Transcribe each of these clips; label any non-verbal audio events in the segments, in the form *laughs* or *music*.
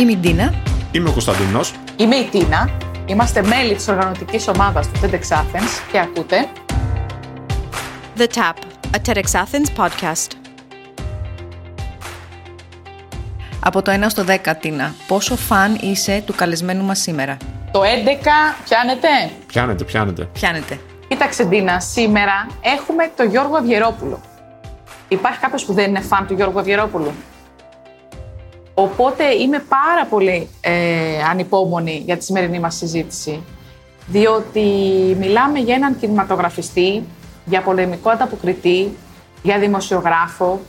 Είμαι η Ντίνα. Είμαι ο Κωνσταντίνος. Είμαι η Τίνα. Είμαστε μέλη της οργανωτικής ομάδας του TEDx Athens και ακούτε The Tap, a TEDx Athens podcast. Από το 1 στο 10, Τίνα, πόσο φαν είσαι του καλεσμένου μας σήμερα; το 11. Πιάνετε; Πιάνετε, πιάνετε. Πιάνετε. Κοίταξε Ντίνα, σήμερα έχουμε τον Γιώργο Αυγερόπουλο. Υπάρχει κάποιος που δεν είναι φαν του Γιώργου Αυγερόπουλου; Οπότε είμαι πάρα πολύ ε, ανυπόμονη για τη σημερινή μας συζήτηση. Διότι μιλάμε για έναν κινηματογραφιστή, για πολεμικό ανταποκριτή, για δημοσιογράφο,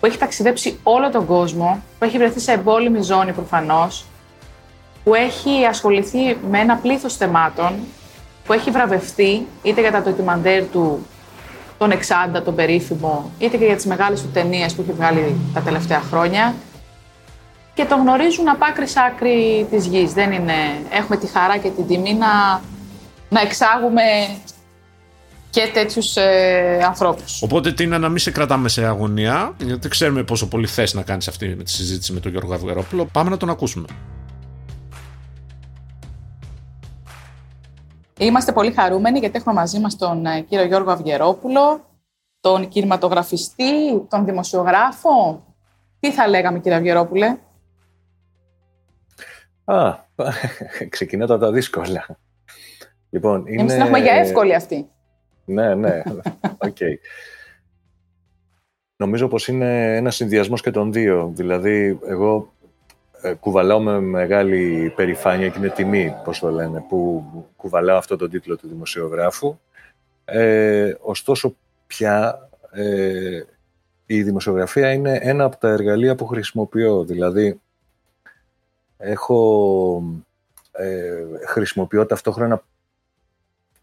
που έχει ταξιδέψει όλο τον κόσμο, που έχει βρεθεί σε εμπόλεμη ζώνη προφανώς, που έχει ασχοληθεί με ένα πλήθος θεμάτων, που έχει βραβευτεί είτε για τα ντοκιμαντέρ του τον Εξάντα, τον περίφημο, είτε και για τις μεγάλες του ταινίες που έχει βγάλει τα τελευταία χρόνια και τον γνωρίζουν από άκρη σ' άκρη της γης. Δεν είναι... Έχουμε τη χαρά και την τιμή να, να εξάγουμε και τέτοιους ε, ανθρώπους. Οπότε τι είναι να μην σε κρατάμε σε αγωνία, γιατί ξέρουμε πόσο πολύ θες να κάνεις αυτή με τη συζήτηση με τον Γιώργο Αυγερόπουλο. Πάμε να τον ακούσουμε. Είμαστε πολύ χαρούμενοι γιατί έχουμε μαζί μας τον ε, κύριο Γιώργο Αυγερόπουλο, τον κινηματογραφιστή, τον δημοσιογράφο. Τι θα λέγαμε κύριε Αυγερόπουλε. Α, *laughs* ξεκινάτε από τα δύσκολα. Λοιπόν, είναι... Εμείς την έχουμε για εύκολη αυτή. Ναι, ναι, *laughs* οκ. Νομίζω πως είναι ένας συνδυασμός και των δύο. Δηλαδή, εγώ ε, κουβαλάω με μεγάλη περηφάνεια και είναι τιμή, πώς το λένε, που κουβαλάω αυτό τον τίτλο του δημοσιογράφου. Ε, ωστόσο, πια ε, η δημοσιογραφία είναι ένα από τα εργαλεία που χρησιμοποιώ. Δηλαδή, έχω ε, χρησιμοποιώ ταυτόχρονα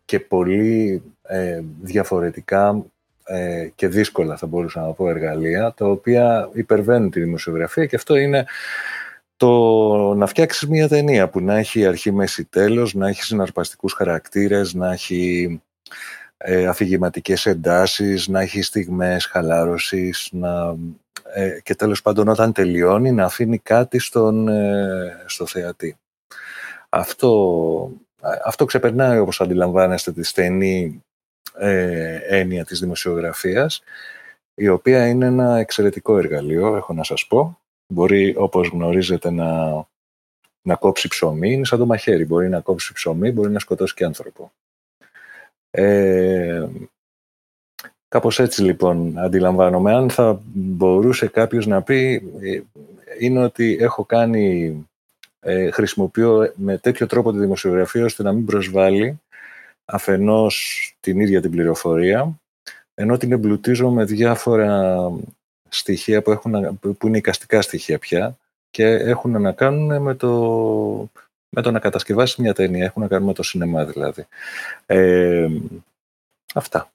και πολύ ε, διαφορετικά ε, και δύσκολα θα μπορούσα να πω εργαλεία τα οποία υπερβαίνουν τη δημοσιογραφία και αυτό είναι το να φτιάξεις μια ταινία που να έχει αρχή, μέση, τέλος, να έχει συναρπαστικούς χαρακτήρες, να έχει ε, αφηγηματικές εντάσεις, να έχει στιγμές χαλάρωσης, να ε, και τέλος πάντων όταν τελειώνει να αφήνει κάτι στον, ε, στο θεατή. Αυτό, αυτό ξεπερνάει όπως αντιλαμβάνεστε τη στενή ε, έννοια της δημοσιογραφίας η οποία είναι ένα εξαιρετικό εργαλείο, έχω να σας πω. Μπορεί όπως γνωρίζετε να, να κόψει ψωμί, είναι σαν το μαχαίρι. Μπορεί να κόψει ψωμί, μπορεί να σκοτώσει και άνθρωπο. Ε, Κάπως έτσι λοιπόν αντιλαμβάνομαι. Αν θα μπορούσε κάποιος να πει ε, είναι ότι έχω κάνει, ε, χρησιμοποιώ με τέτοιο τρόπο τη δημοσιογραφία ώστε να μην προσβάλλει αφενός την ίδια την πληροφορία ενώ την εμπλουτίζω με διάφορα στοιχεία που, έχουν, που είναι οικαστικά στοιχεία πια και έχουν να κάνουν με το, με το να κατασκευάσεις μια ταινία, έχουν να κάνουν με το σινεμά δηλαδή. Ε, αυτά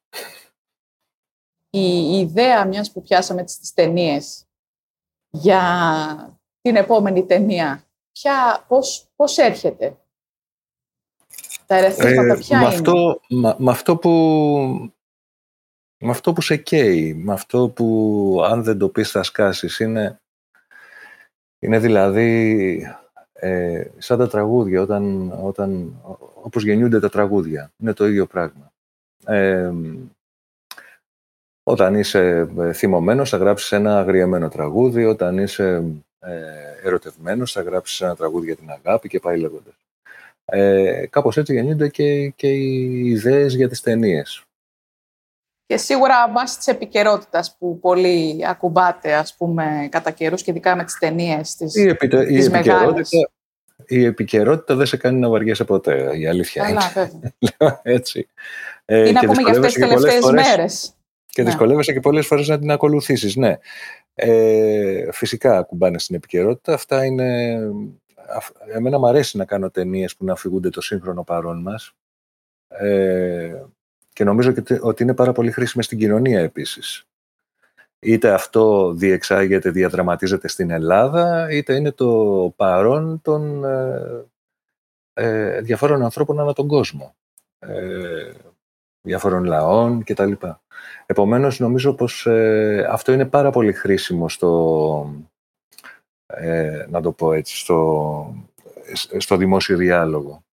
η ιδέα μιας που πιάσαμε τις ταινίες για την επόμενη ταινία, ποια, πώς, πώς έρχεται; Τα ερεθίσματα ε, ποια με είναι; Αυτό, με, αυτό που, με αυτό που σε καίει, με αυτό που αν δεν το πεις θα σκάσεις, είναι, είναι δηλαδή ε, σαν τα τραγούδια, όταν, όταν, όπως γεννιούνται τα τραγούδια. Είναι το ίδιο πράγμα. Ε, όταν είσαι ε, θυμωμένος θα γράψεις ένα αγριεμένο τραγούδι, όταν είσαι ε, ερωτευμένος θα γράψεις ένα τραγούδι για την αγάπη και πάει λέγοντας. Ε, κάπως έτσι γεννιούνται και, και οι ιδέες για τις ταινίες. Και σίγουρα βάσει της επικαιρότητας που πολύ ακουμπάτε, ας πούμε, κατά καιρούς και ειδικά με τις ταινίες της, η, επιτε, η επικαιρότητα, η επικαιρότητα δεν σε κάνει να βαριέσαι ποτέ, η αλήθεια Καλά, είναι. *laughs* έτσι. Ε, είναι ακόμα για αυτές τις τελευταίες μέρες. Και ναι. δυσκολεύεσαι και πολλές φορές να την ακολουθήσεις, ναι. Ε, φυσικά ακουμπάνε στην επικαιρότητα. Αυτά είναι... Εμένα μου αρέσει να κάνω ταινίες που να αφηγούνται το σύγχρονο παρόν μας. Ε, και νομίζω και ότι είναι πάρα πολύ χρήσιμες στην κοινωνία επίσης. Είτε αυτό διεξάγεται, διαδραματίζεται στην Ελλάδα, είτε είναι το παρόν των ε, ε, διαφόρων ανθρώπων ανά τον κόσμο. Ε, διάφορων λαών κτλ. Επομένως, νομίζω πως ε, αυτό είναι πάρα πολύ χρήσιμο στο, ε, να το πω έτσι, στο, στο δημόσιο διάλογο.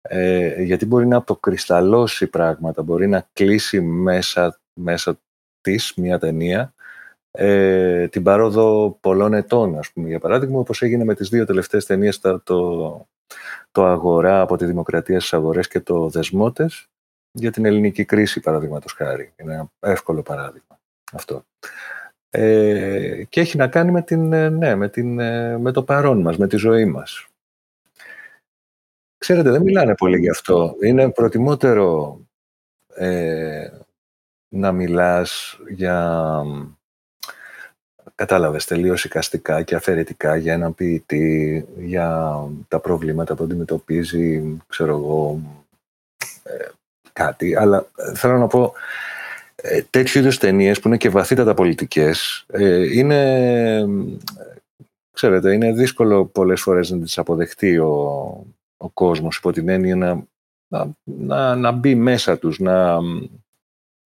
Ε, γιατί μπορεί να αποκρισταλώσει πράγματα, μπορεί να κλείσει μέσα, μέσα της μια ταινία ε, την παρόδο πολλών ετών, ας πούμε, για παράδειγμα, όπως έγινε με τις δύο τελευταίες ταινίες, το, το «Αγορά» από τη Δημοκρατία στις Αγορές και το «Δεσμότες», για την ελληνική κρίση, παραδείγματος χάρη. Είναι ένα εύκολο παράδειγμα αυτό. Ε, και έχει να κάνει με, την, ε, ναι, με, την, ε, με το παρόν μας, με τη ζωή μας. Ξέρετε, δεν μιλάνε πολύ γι' αυτό. Είναι προτιμότερο ε, να μιλάς για κατάλαβες, τελείως οικαστικά και αφαιρετικά για έναν ποιητή, για τα προβλήματα που αντιμετωπίζει, ξέρω εγώ, ε, κάτι. Αλλά ε, θέλω να πω, ε, τέτοιου είδους ταινίες που είναι και βαθύτατα πολιτικές, ε, είναι, ξέρετε, είναι δύσκολο πολλές φορές να τις αποδεχτεί ο, ο κόσμος υπό την έννοια να, να, να, να μπει μέσα τους, να,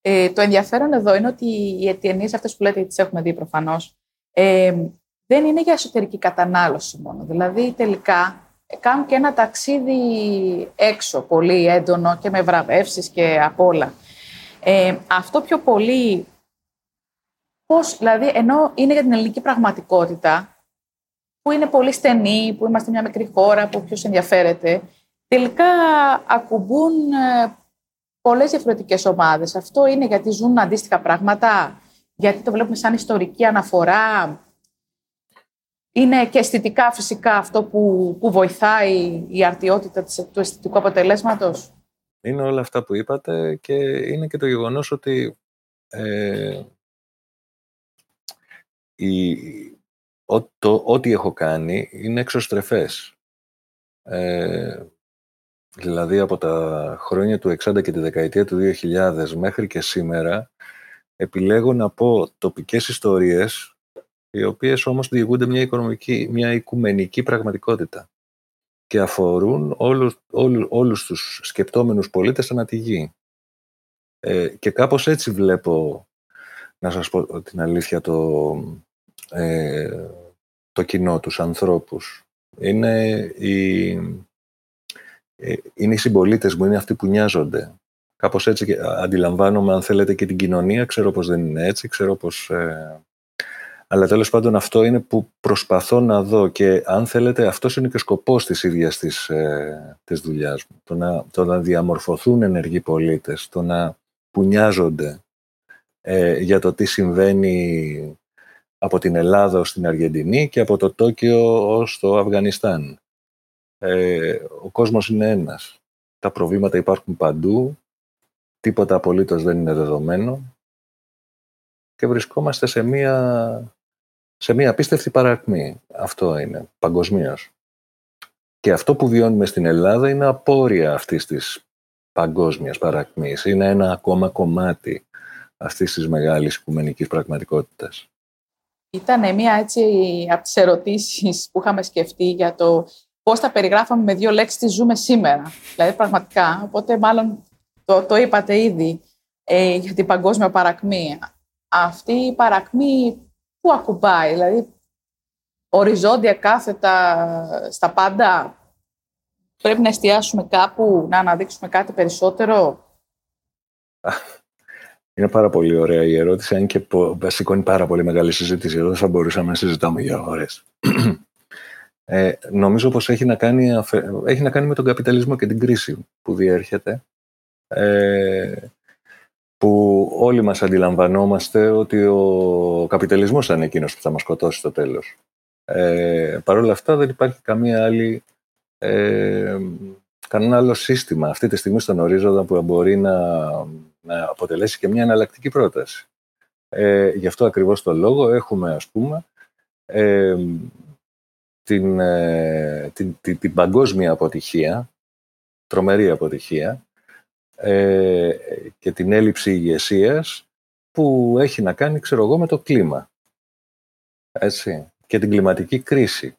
ε, το ενδιαφέρον εδώ είναι ότι οι ταινίες αυτές που λέτε, τις έχουμε δει προφανώς, ε, δεν είναι για εσωτερική κατανάλωση μόνο. Δηλαδή, τελικά κάνουν και ένα ταξίδι έξω, πολύ έντονο και με βραβεύσεις και απ' όλα. Ε, αυτό πιο πολύ, πώς, δηλαδή, ενώ είναι για την ελληνική πραγματικότητα, που είναι πολύ στενή, που είμαστε μια μικρή χώρα, που ποιος ενδιαφέρεται, τελικά ακουμπούν ε, πολλές διαφορετικές ομάδες. Αυτό είναι γιατί ζουν αντίστοιχα πράγματα, γιατί το βλέπουμε σαν ιστορική αναφορά. Είναι και αισθητικά φυσικά αυτό που, που βοηθάει η αρτιότητα του αισθητικού αποτελέσματος; Είναι όλα αυτά που είπατε και είναι και το γεγονός ότι ε, η, ό,τι έχω κάνει είναι εξωστρεφές. Ε, Δηλαδή από τα χρόνια του 60 και τη δεκαετία του 2000 μέχρι και σήμερα επιλέγω να πω τοπικές ιστορίες οι οποίες όμως διηγούνται μια, οικονομική, μια οικουμενική πραγματικότητα και αφορούν όλους, όλους, όλους τους σκεπτόμενους πολίτες ανά τη γη. Ε, και κάπως έτσι βλέπω, να σας πω την αλήθεια, το, ε, το κοινό, τους ανθρώπους. Είναι η, ε, είναι οι συμπολίτες μου, είναι αυτοί που νοιάζονται. Κάπως έτσι αντιλαμβάνομαι, αν θέλετε, και την κοινωνία. Ξέρω πως δεν είναι έτσι, ξέρω πως... Ε... Αλλά τέλος πάντων αυτό είναι που προσπαθώ να δω και αν θέλετε αυτός είναι και ο σκοπός της ίδιας της, ε, της δουλειάς μου. Το να, το να διαμορφωθούν ενεργοί πολίτες, το να που νοιάζονται ε, για το τι συμβαίνει από την Ελλάδα ως την Αργεντινή και από το Τόκιο ως το Αφγανιστάν. Ε, ο κόσμος είναι ένας. Τα προβλήματα υπάρχουν παντού, τίποτα απολύτως δεν είναι δεδομένο και βρισκόμαστε σε μία, σε μία απίστευτη παρακμή. Αυτό είναι, παγκοσμίως. Και αυτό που βιώνουμε στην Ελλάδα είναι απόρρια αυτής της παγκόσμιας παρακμής. Είναι ένα ακόμα κομμάτι αυτής της μεγάλης οικουμενικής πραγματικότητας. Ήταν μία έτσι από τις ερωτήσεις που είχαμε σκεφτεί για το πώς θα περιγράφαμε με δύο λέξεις τι ζούμε σήμερα. Δηλαδή πραγματικά, οπότε μάλλον το, το είπατε ήδη ε, για την παγκόσμια παρακμή. Αυτή η παρακμή που ακουμπάει, δηλαδή οριζόντια κάθετα στα πάντα, πρέπει να εστιάσουμε κάπου, να αναδείξουμε κάτι περισσότερο. Είναι πάρα πολύ ωραία η ερώτηση, αν και σηκώνει πάρα πολύ μεγάλη συζήτηση. Εδώ θα μπορούσαμε να συζητάμε για ώρες. Ε, νομίζω πως έχει να, κάνει, έχει να κάνει με τον καπιταλισμό και την κρίση που διέρχεται. Ε, που όλοι μας αντιλαμβανόμαστε ότι ο καπιταλισμός θα είναι εκείνος που θα μας σκοτώσει στο τέλος. Ε, Παρ' όλα αυτά δεν υπάρχει καμία άλλη, ε, κανένα άλλο σύστημα αυτή τη στιγμή στον ορίζοντα που μπορεί να, να αποτελέσει και μια εναλλακτική πρόταση. Ε, γι' αυτό ακριβώς το λόγο έχουμε ας πούμε ε, την, ε, την, την, την παγκόσμια αποτυχία, τρομερή αποτυχία ε, και την έλλειψη ηγεσίας που έχει να κάνει, ξέρω εγώ, με το κλίμα. Έτσι. Και την κλιματική κρίση.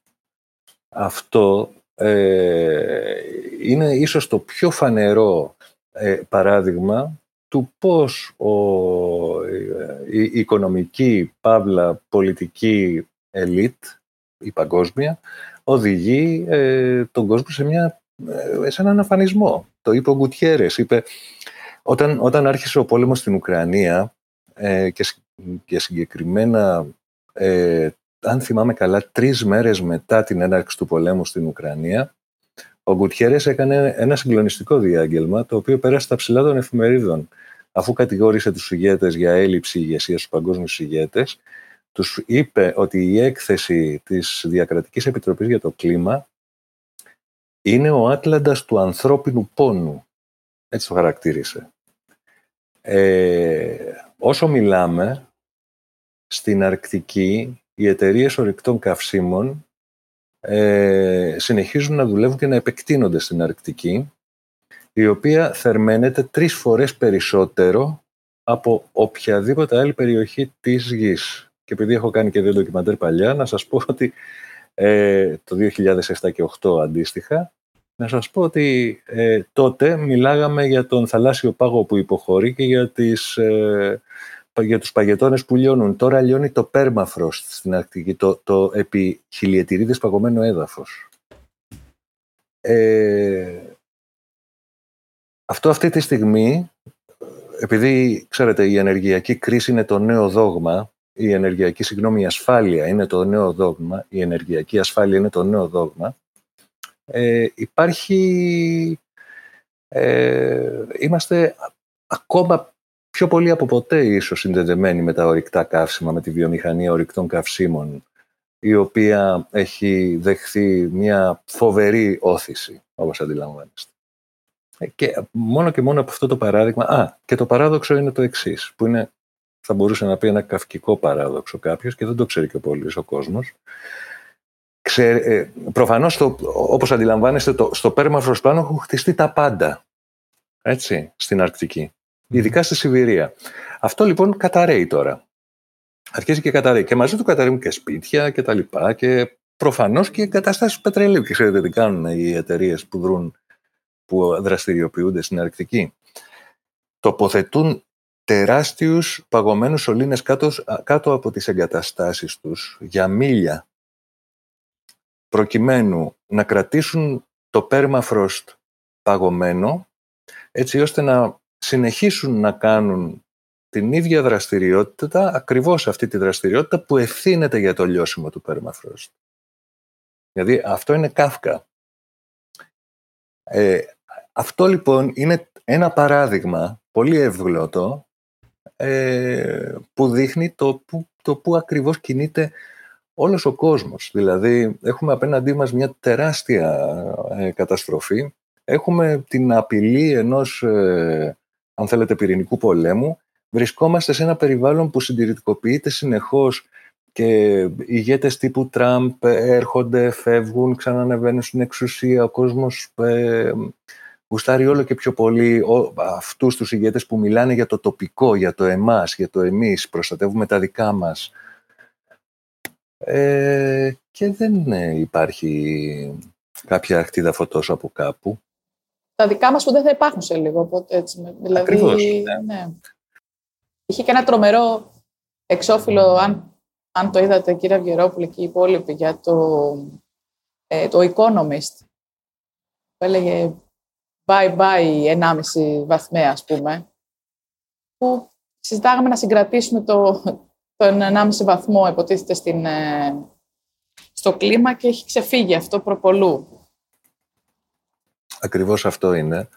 Αυτό ε, είναι ίσως το πιο φανερό ε, παράδειγμα του πώς ο, η, η οικονομική, παύλα, πολιτική ελίτ η παγκόσμια, οδηγεί ε, τον κόσμο σε, μια, ε, σε έναν αφανισμό. Το είπε ο Γκουτιέρες. Είπε, όταν, όταν άρχισε ο πόλεμος στην Ουκρανία ε, και, και συγκεκριμένα, ε, αν θυμάμαι καλά, τρεις μέρες μετά την έναρξη του πολέμου στην Ουκρανία, ο Γκουτιέρες έκανε ένα συγκλονιστικό διάγγελμα, το οποίο πέρασε στα ψηλά των εφημερίδων. Αφού κατηγόρησε τους ηγέτες για έλλειψη ηγεσίας στους παγκόσμιους ηγέτες, τους είπε ότι η έκθεση της Διακρατικής Επιτροπής για το Κλίμα είναι ο Άτλαντας του ανθρώπινου πόνου. Έτσι το χαρακτήρισε. Ε, όσο μιλάμε, στην Αρκτική οι εταιρείες ορυκτών καυσίμων ε, συνεχίζουν να δουλεύουν και να επεκτείνονται στην Αρκτική, η οποία θερμαίνεται τρεις φορές περισσότερο από οποιαδήποτε άλλη περιοχή της γης. Και επειδή έχω κάνει και δύο ντοκιμαντέρ παλιά, να σας πω ότι ε, το 2007 και 2008 αντίστοιχα, να σας πω ότι ε, τότε μιλάγαμε για τον θαλάσσιο πάγο που υποχωρεί και για, τις, ε, για τους παγετώνες που λιώνουν. Τώρα λιώνει το πέρμαφρος στην Αρκτική, το, το επί χιλιετηρίδες παγωμένο έδαφος. Ε, αυτό αυτή τη στιγμή, επειδή ξέρετε η ενεργειακή κρίση είναι το νέο δόγμα, η ενεργειακή, συγγνώμη, η ασφάλεια είναι το νέο δόγμα, η ενεργειακή ασφάλεια είναι το νέο δόγμα, ε, υπάρχει, ε, είμαστε ακόμα πιο πολύ από ποτέ ίσως συνδεδεμένοι με τα ορυκτά καύσιμα, με τη βιομηχανία ορυκτών καυσίμων, η οποία έχει δεχθεί μια φοβερή όθηση, όπως αντιλαμβάνεστε. Ε, και μόνο και μόνο από αυτό το παράδειγμα, α, και το παράδοξο είναι το εξής, που είναι, θα μπορούσε να πει ένα καυκικό παράδοξο κάποιος και δεν το ξέρει και ο πολύς ο κόσμος, Ξέ, ε, προφανώς, το, όπως αντιλαμβάνεστε, το, στο πέρμαφρος πλάνο έχουν χτιστεί τα πάντα. Έτσι, στην Αρκτική. Ειδικά στη Σιβηρία. Αυτό λοιπόν καταραίει τώρα. Αρχίζει και καταραίει. Και μαζί του καταραίουν και σπίτια και τα λοιπά. Και προφανώς και εγκαταστάσεις πετρελαίου. Και ξέρετε τι κάνουν οι εταιρείες που δρούν, που δραστηριοποιούνται στην Αρκτική. Τοποθετούν τεράστιους παγωμένους σωλήνες κάτω, κάτω από τις εγκαταστάσεις τους για μίλια προκειμένου να κρατήσουν το permafrost παγωμένο έτσι ώστε να συνεχίσουν να κάνουν την ίδια δραστηριότητα, ακριβώς αυτή τη δραστηριότητα που ευθύνεται για το λιώσιμο του permafrost. Δηλαδή αυτό είναι κάφκα. Ε, αυτό λοιπόν είναι ένα παράδειγμα πολύ ευγλωτό ε, που δείχνει το που, το που ακριβώς κινείται όλος ο κόσμος. Δηλαδή, έχουμε απέναντί μας μια τεράστια ε, καταστροφή. Έχουμε την απειλή ενός, ε, αν θέλετε, πυρηνικού πολέμου. Βρισκόμαστε σε ένα περιβάλλον που συντηρητικοποιείται συνεχώς και οι ηγέτες τύπου Τραμπ έρχονται, φεύγουν, ξανανεβαίνουν στην εξουσία. Ο κόσμος ε, γουστάρει όλο και πιο πολύ ο, αυτούς τους ηγέτες που μιλάνε για το τοπικό, για το εμάς, για το εμείς, προστατεύουμε τα δικά μας. Ε, και δεν ε, υπάρχει κάποια ακτίδα φωτός από κάπου. Τα δικά μας που δεν θα υπάρχουν σε λίγο. Οπότε έτσι, δηλαδή, Ακριβώς, ναι. ναι. Είχε και ένα τρομερό εξώφυλλο, αν, αν το είδατε κύριε Αυγερόπουλη και οι υπόλοιποι, για το, ε, το Economist, που έλεγε bye bye 1,5 βαθμέ, ας πούμε, που συζητάγαμε να συγκρατήσουμε το, τον 1,5 βαθμό υποτίθεται στην, ε, στο κλίμα και έχει ξεφύγει αυτό προπολού. Ακριβώς αυτό είναι.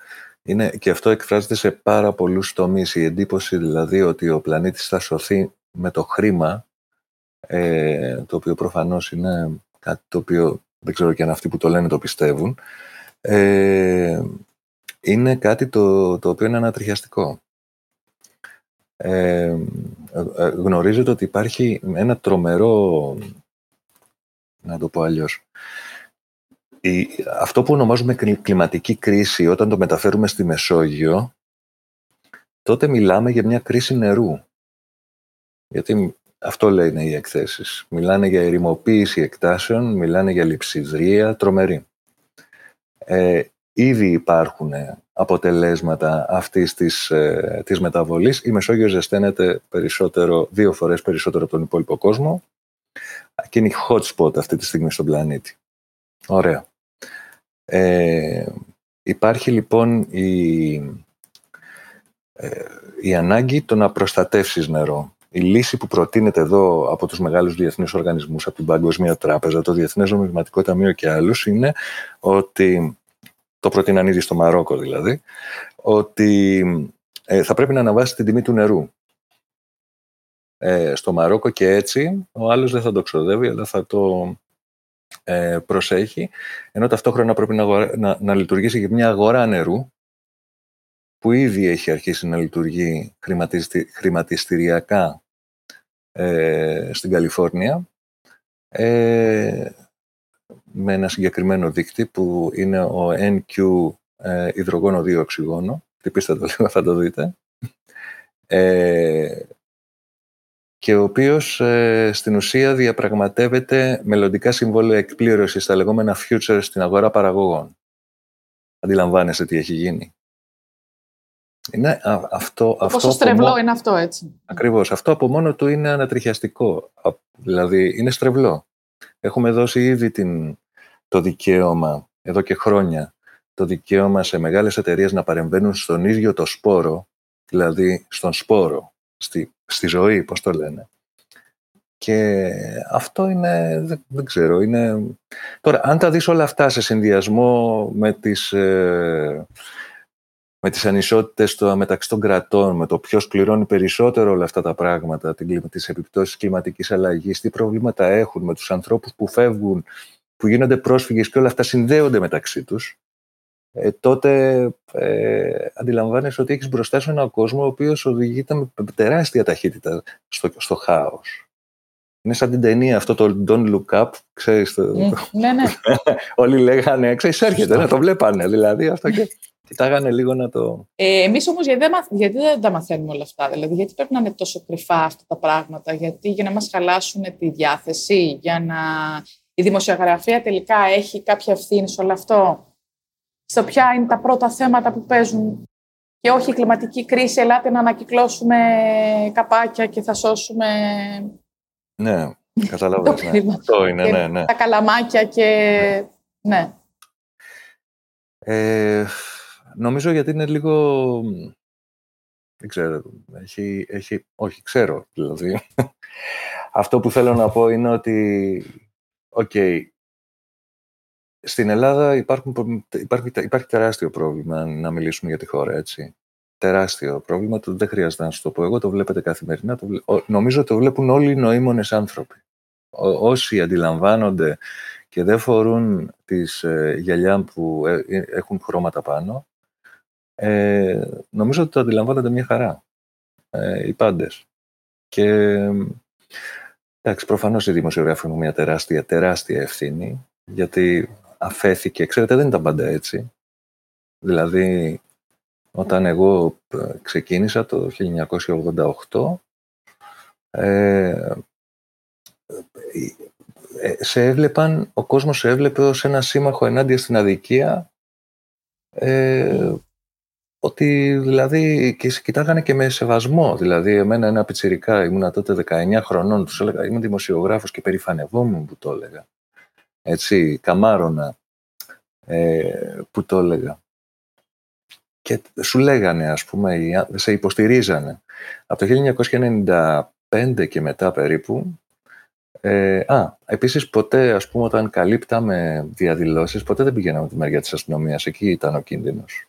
είναι. Και αυτό εκφράζεται σε πάρα πολλούς τομείς. Η εντύπωση δηλαδή ότι ο πλανήτης θα σωθεί με το χρήμα, ε, το οποίο προφανώς είναι κάτι το οποίο δεν ξέρω και αν αυτοί που το λένε το πιστεύουν, ε, είναι κάτι το, το οποίο είναι ανατριχιαστικό. Ε, ε, γνωρίζετε ότι υπάρχει ένα τρομερό, να το πω αλλιώς, η, αυτό που ονομάζουμε κλιματική κρίση, όταν το μεταφέρουμε στη Μεσόγειο, τότε μιλάμε για μια κρίση νερού. Γιατί αυτό λένε οι εκθέσεις. Μιλάνε για ερημοποίηση εκτάσεων, μιλάνε για λειψιδρία τρομερή. Ε, ήδη υπάρχουν αποτελέσματα αυτής της, ε, της μεταβολής. Η Μεσόγειος ζεσταίνεται περισσότερο, δύο φορές περισσότερο από τον υπόλοιπο κόσμο. Και είναι η hot spot αυτή τη στιγμή στον πλανήτη. Ωραία. Ε, υπάρχει λοιπόν η, ε, η ανάγκη το να προστατεύσεις νερό. Η λύση που προτείνεται εδώ από τους μεγάλους διεθνείς οργανισμούς, από την Παγκοσμία Τράπεζα, το Διεθνές Νομισματικό Ταμείο και άλλους, είναι ότι, το προτείναν ήδη στο Μαρόκο δηλαδή, ότι ε, θα πρέπει να αναβάσει την τιμή του νερού. Ε, στο Μαρόκο και έτσι ο άλλος δεν θα το ξοδεύει, αλλά θα το ε, προσέχει, ενώ ταυτόχρονα πρέπει να, να, να λειτουργήσει και μια αγορά νερού, που ήδη έχει αρχίσει να λειτουργεί χρηματιστηριακά ε, στην Καλιφόρνια, ε, με ένα συγκεκριμένο δίκτυ που είναι ο NQ ε, υδρογόνο 2 οξυγόνο. Χτυπήστε το *laughs* λίγο, θα το δείτε. Ε, και ο οποίος ε, στην ουσία διαπραγματεύεται μελλοντικά συμβόλαια εκπλήρωσης στα λεγόμενα futures στην αγορά παραγωγών. Αντιλαμβάνεσαι τι έχει γίνει. Είναι αυτό, Πόσο στρεβλό είναι αυτό, έτσι. Ακριβώς. Αυτό από μόνο του είναι ανατριχιαστικό. Δηλαδή, είναι στρεβλό. Έχουμε δώσει ήδη την, το δικαίωμα, εδώ και χρόνια, το δικαίωμα σε μεγάλες εταιρείες να παρεμβαίνουν στον ίδιο το σπόρο, δηλαδή στον σπόρο, στη, στη ζωή, πώς το λένε. Και αυτό είναι, δεν, ξέρω, είναι... Τώρα, αν τα δεις όλα αυτά σε συνδυασμό με τις, ε, με τις ανισότητες το, μεταξύ των κρατών, με το ποιος πληρώνει περισσότερο όλα αυτά τα πράγματα, την, τις επιπτώσεις κλιματικής αλλαγής, τι προβλήματα έχουν με τους ανθρώπους που φεύγουν, που γίνονται πρόσφυγες και όλα αυτά συνδέονται μεταξύ τους, ε, τότε ε, αντιλαμβάνεσαι ότι έχεις μπροστά σου έναν κόσμο ο οποίος οδηγείται με τεράστια ταχύτητα στο, στο χάος. Είναι σαν την ταινία αυτό το Don't Look Up, ξέρεις. Το... ναι, ναι. *laughs* Όλοι λέγανε, ξέρεις, έρχεται, να το βλέπανε δηλαδή αυτό και κοιτάγανε λίγο να το... Ε, εμείς όμως γιατί δεν, γιατί δεν τα μαθαίνουμε όλα αυτά, δηλαδή γιατί πρέπει να είναι τόσο κρυφά αυτά τα πράγματα, γιατί για να μας χαλάσουν τη διάθεση, για να η δημοσιογραφία τελικά έχει κάποια ευθύνη σε όλο αυτό; Στο ποια είναι τα πρώτα θέματα που παίζουν; Και όχι η κλιματική κρίση, ελάτε να ανακυκλώσουμε καπάκια και θα σώσουμε... Ναι, καταλαβαίνω. Ναι. Αυτό είναι, ναι, ναι. Τα καλαμάκια και... Ναι. Ε, νομίζω γιατί είναι λίγο... Δεν ξέρω, έχει, έχει... όχι, ξέρω δηλαδή. *laughs* Αυτό που θέλω να πω είναι ότι, OK, okay, στην Ελλάδα υπάρχουν, υπάρχει, υπάρχει τεράστιο πρόβλημα να μιλήσουμε για τη χώρα, έτσι. Τεράστιο πρόβλημα, το δεν χρειάζεται να σου το πω εγώ, το βλέπετε καθημερινά. Το νομίζω ότι το βλέπουν όλοι οι νοήμονες άνθρωποι. όσοι αντιλαμβάνονται και δεν φορούν τις ε, γυαλιά που ε, ε, έχουν χρώματα πάνω, ε, νομίζω ότι το αντιλαμβάνονται μια χαρά. Ε, οι πάντες. Και εντάξει, προφανώς οι δημοσιογράφοι έχουν μια τεράστια, τεράστια ευθύνη, γιατί αφέθηκε. Ξέρετε, δεν ήταν πάντα έτσι. Δηλαδή, όταν εγώ ε, ξεκίνησα το 1988, ε, ε, σε έβλεπαν, ο κόσμος σε έβλεπε ως ένα σύμμαχο ενάντια στην αδικία ε, ότι δηλαδή και σε κοιτάγανε και με σεβασμό. Δηλαδή, εμένα ένα πιτσιρικά, ήμουνα τότε 19 χρονών, τους έλεγα, είμαι δημοσιογράφος και περηφανευόμουν που το έλεγα έτσι, καμάρωνα, ε, που το έλεγα. Και σου λέγανε, ας πούμε, σε υποστηρίζανε. Από το 1995 και μετά περίπου, ε, α, επίσης ποτέ, ας πούμε, όταν καλύπταμε διαδηλώσεις, ποτέ δεν πηγαίναμε τη μεριά της αστυνομίας, εκεί ήταν ο κίνδυνος.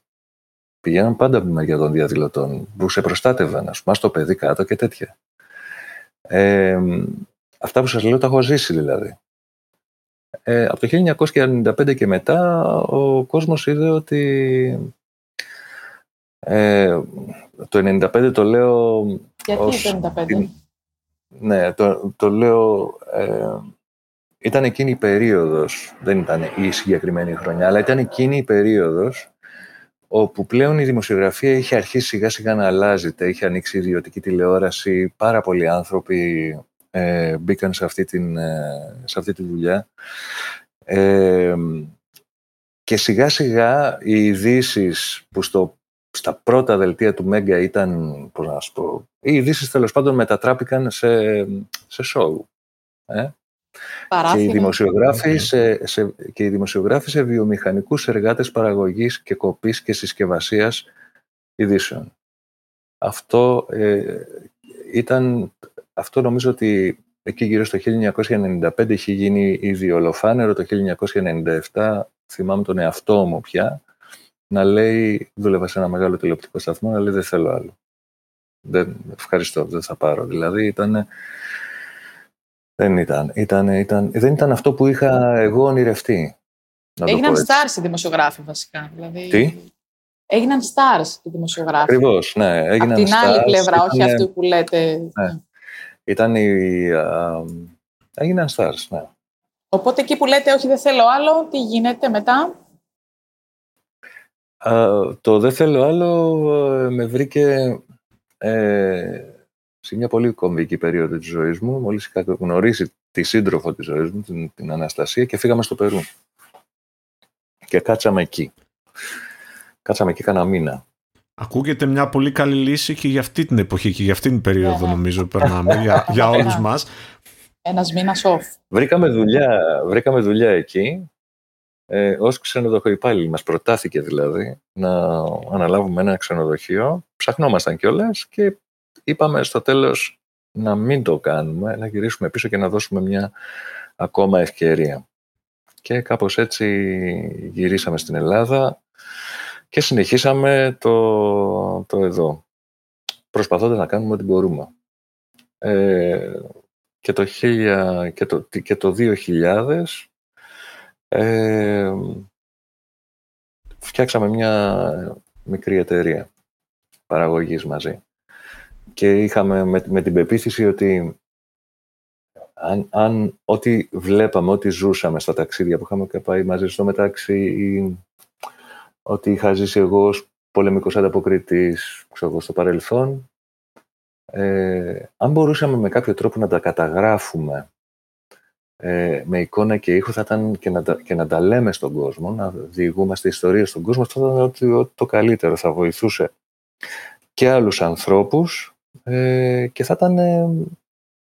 Πηγαίναμε πάντα από τη μεριά των διαδηλωτών, που σε προστάτευαν, ας πούμε, στο παιδί κάτω και τέτοια. Ε, αυτά που σας λέω τα έχω ζήσει δηλαδή. Ε, από το 1995 και μετά ο κόσμος είδε ότι ε, το 1995 το λέω... Γιατί το 1995? Ναι, το, το λέω... Ε, ήταν εκείνη η περίοδος, δεν ήταν η συγκεκριμένη χρονιά, αλλά ήταν εκείνη η περίοδος όπου πλέον η δημοσιογραφία είχε αρχίσει σιγά σιγά να αλλάζει, είχε ανοίξει ιδιωτική τηλεόραση, πάρα πολλοί άνθρωποι ε, μπήκαν σε αυτή, την, ε, σε αυτή τη δουλειά. Ε, και σιγά σιγά οι ειδήσεις που στο, στα πρώτα δελτία του Μέγκα ήταν, πώς να σου πω, οι ειδήσεις τέλος πάντων μετατράπηκαν σε, σε show. Ε; Και οι, δημοσιογράφοι σε, σε, και οι δημοσιογράφοι σε βιομηχανικούς εργάτες παραγωγής και κοπής και συσκευασίας ειδήσεων. Αυτό ε, ήταν, αυτό νομίζω ότι εκεί γύρω στο 1995 είχε γίνει ήδη ολοφάνερο, το 1997 θυμάμαι τον εαυτό μου πια, να λέει, δούλευα σε ένα μεγάλο τηλεοπτικό σταθμό, να λέει δεν θέλω άλλο. Δεν, ευχαριστώ, δεν θα πάρω. Δηλαδή ήταν, δεν ήταν, ήταν, ήταν, δεν ήταν αυτό που είχα εγώ ονειρευτεί. Έγιναν stars οι δημοσιογράφοι βασικά. Δηλαδή... Τι; Έγιναν stars οι δημοσιογράφοι. Ακριβώς, ναι. Έγιναν Από την άλλη πλευρά, όχι αυτού που λέτε. Ναι. Ήταν οι, α, έγιναν stars, ναι. Οπότε εκεί που λέτε όχι δεν θέλω άλλο, τι γίνεται μετά; το δεν θέλω άλλο ε, με βρήκε ε, σε μια πολύ κομβική περίοδο της ζωής μου, μόλις είχα γνωρίσει τη σύντροφο της ζωής μου, την, την Αναστασία και φύγαμε στο Περού. Και κάτσαμε εκεί. Κάτσαμε εκεί κανένα μήνα. Ακούγεται μια πολύ καλή λύση και για αυτή την εποχή και για αυτή την περίοδο yeah. νομίζω περνάμε για, *laughs* για όλους μας. Ένας μήνας off. Βρήκαμε δουλειά, βρήκαμε δουλειά εκεί ε, ως ξενοδοχείο υπάλληλοι. Μας προτάθηκε δηλαδή να αναλάβουμε ένα ξενοδοχείο. Ψαχνόμασταν κιόλας και είπαμε στο τέλος να μην το κάνουμε, να γυρίσουμε πίσω και να δώσουμε μια ακόμα ευκαιρία. Και κάπως έτσι γυρίσαμε στην Ελλάδα και συνεχίσαμε το, το εδώ, προσπαθώντας να κάνουμε ό,τι μπορούμε. Ε, και, το, και, το, και το 2000 ε, φτιάξαμε μια μικρή εταιρεία παραγωγής μαζί. Και είχαμε με, με την πεποίθηση ότι αν, αν ό,τι βλέπαμε, ό,τι ζούσαμε στα ταξίδια που είχαμε πάει μαζί στο μεταξύ ή ότι είχα ζήσει εγώ ως πολεμικός ανταποκριτής ξέρω, στο παρελθόν, ε, αν μπορούσαμε με κάποιο τρόπο να τα καταγράφουμε ε, με εικόνα και ήχο θα ήταν και να, τα, και να τα λέμε στον κόσμο, να διηγούμαστε ιστορίες στον κόσμο, αυτό θα ήταν το καλύτερο, θα βοηθούσε και άλλους ανθρώπους ε, και θα ήταν ε,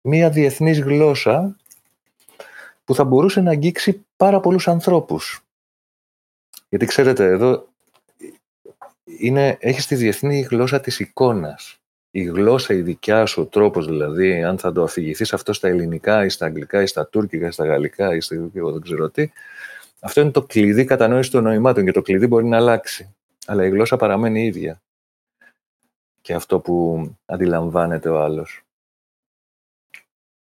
μία διεθνής γλώσσα που θα μπορούσε να αγγίξει πάρα πολλούς ανθρώπους. Γιατί ξέρετε, εδώ είναι, έχεις τη διεθνή γλώσσα της εικόνας η γλώσσα η δικιά σου, ο τρόπος δηλαδή, αν θα το αφηγηθείς αυτό στα ελληνικά ή στα αγγλικά ή στα τουρκικά ή στα γαλλικά ή στα εγώ δεν ξέρω τι, αυτό είναι το κλειδί κατανόησης των νοημάτων και το κλειδί μπορεί να αλλάξει. Αλλά η γλώσσα παραμένει ίδια. Και αυτό που αντιλαμβάνεται ο άλλος.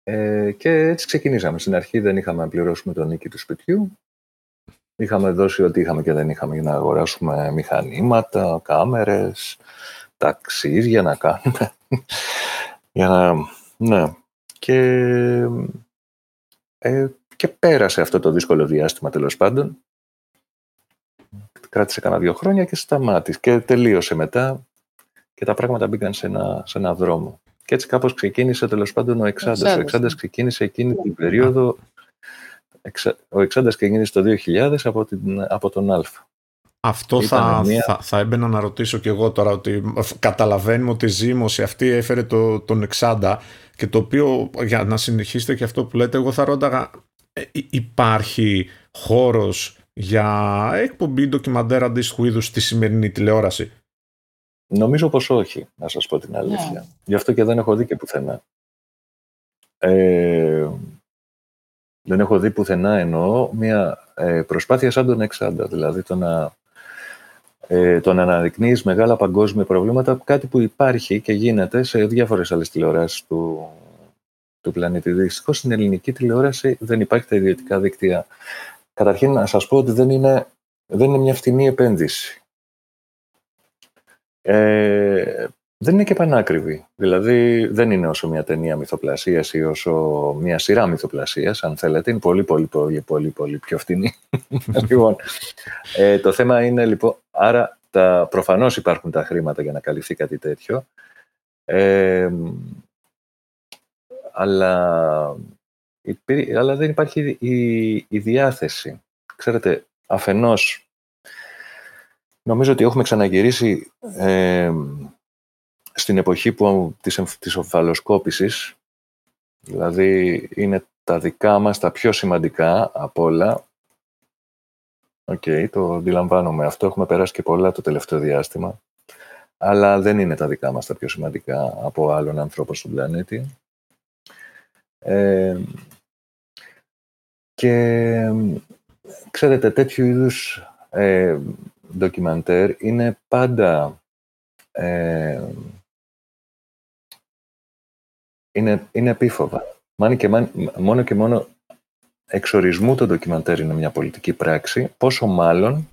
Ε, και έτσι ξεκινήσαμε. Στην αρχή δεν είχαμε να πληρώσουμε τον νίκη του σπιτιού. Είχαμε δώσει ό,τι είχαμε και δεν είχαμε για να αγοράσουμε μηχανήματα, κάμερες, ταξίδια να κάνουμε. *laughs* Για να... Ναι. Και, ε, και πέρασε αυτό το δύσκολο διάστημα τέλος πάντων. Κράτησε κανένα δύο χρόνια και σταμάτησε. Και τελείωσε μετά και τα πράγματα μπήκαν σε ένα, σε ένα δρόμο. Και έτσι κάπως ξεκίνησε τέλος πάντων ο Εξάντας. Ο Εξάντας ξεκίνησε εκείνη την περίοδο ο Εξάντας ξεκίνησε το 2000 από, την, από τον Αλφα. Αυτό θα, θα, θα έμπαινα να ρωτήσω και εγώ τώρα ότι καταλαβαίνουμε ότι η ζήμωση αυτή έφερε το, τον Εξάντα και το οποίο για να συνεχίσετε και αυτό που λέτε εγώ θα ρώταγα ε, υπάρχει χώρος για εκπομπή ντοκιμαντέρ αντίστοιχου είδους στη σημερινή τηλεόραση; Νομίζω πως όχι, να σας πω την αλήθεια. Yeah. Γι' αυτό και δεν έχω δει και πουθενά. Ε, δεν έχω δει πουθενά εννοώ μια ε, προσπάθεια σαν τον Εξάντα, δηλαδή το να ε, το να αναδεικνύεις μεγάλα παγκόσμια προβλήματα, κάτι που υπάρχει και γίνεται σε διάφορες άλλες τηλεοράσεις του, του πλανήτη. Δυστυχώς στην ελληνική τηλεόραση δεν υπάρχει τα ιδιωτικά δίκτυα. Καταρχήν να σας πω ότι δεν είναι, δεν είναι μια φτηνή επένδυση. Ε, δεν είναι και πανάκριβη. Δηλαδή δεν είναι όσο μια ταινία μυθοπλασίας ή όσο μια σειρά μυθοπλασίας, αν θέλετε. Είναι πολύ, πολύ, πολύ, πολύ, πολύ πιο φτηνή. *laughs* λοιπόν, ε, το θέμα είναι λοιπόν, άρα τα, προφανώς υπάρχουν τα χρήματα για να καλυφθεί κάτι τέτοιο. Ε, αλλά, αλλά δεν υπάρχει η, η διάθεση. Ξέρετε, αφενός νομίζω ότι έχουμε ξαναγυρίσει ε, στην εποχή που, της, της ομφαλοσκόπησης, δηλαδή είναι τα δικά μας, τα πιο σημαντικά από όλα, OK, okay, το αντιλαμβάνομαι αυτό. Έχουμε περάσει και πολλά το τελευταίο διάστημα. Αλλά δεν είναι τα δικά μας τα πιο σημαντικά από άλλον ανθρώπο στον πλανήτη. Ε, και ξέρετε, τέτοιου είδους ε, ντοκιμαντέρ είναι πάντα ε, είναι, είναι επίφοβα. και, μόνο και μόνο εξορισμού το ντοκιμαντέρ είναι μια πολιτική πράξη, πόσο μάλλον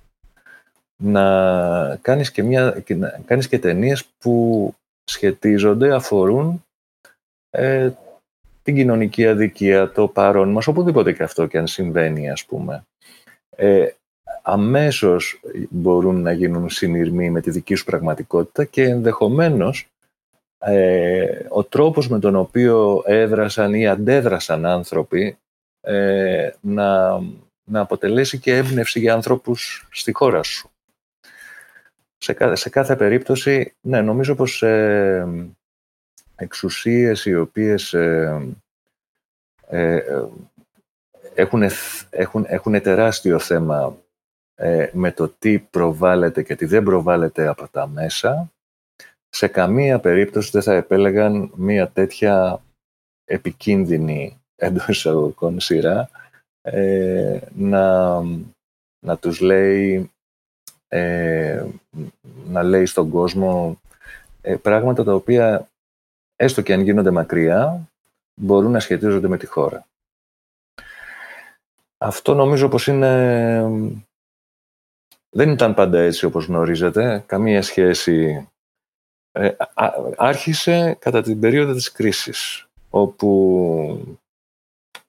να κάνεις και, μια, να κάνεις και ταινίες που σχετίζονται, αφορούν ε, την κοινωνική αδικία, το παρόν μας, οπουδήποτε και αυτό και αν συμβαίνει, ας πούμε. Ε, αμέσως μπορούν να γίνουν συνειρμοί με τη δική σου πραγματικότητα και ενδεχομένως ε, ο τρόπος με τον οποίο έδρασαν ή αντέδρασαν άνθρωποι ε, να, να αποτελέσει και έμπνευση για ανθρώπους στη χώρα σου. Σε, κάθε, σε κάθε περίπτωση, ναι, νομίζω πως ε, εξουσίες οι οποίες ε, ε, έχουν, έχουν, έχουν τεράστιο θέμα ε, με το τι προβάλλεται και τι δεν προβάλλεται από τα μέσα, σε καμία περίπτωση δεν θα επέλεγαν μία τέτοια επικίνδυνη εντός εισαγωγικών σειρά ε, να, να τους λέει ε, να λέει στον κόσμο ε, πράγματα τα οποία έστω και αν γίνονται μακριά μπορούν να σχετίζονται με τη χώρα. Αυτό νομίζω πως είναι... Δεν ήταν πάντα έτσι όπως γνωρίζετε. Καμία σχέση... Ε, άρχισε κατά την περίοδο της κρίσης, όπου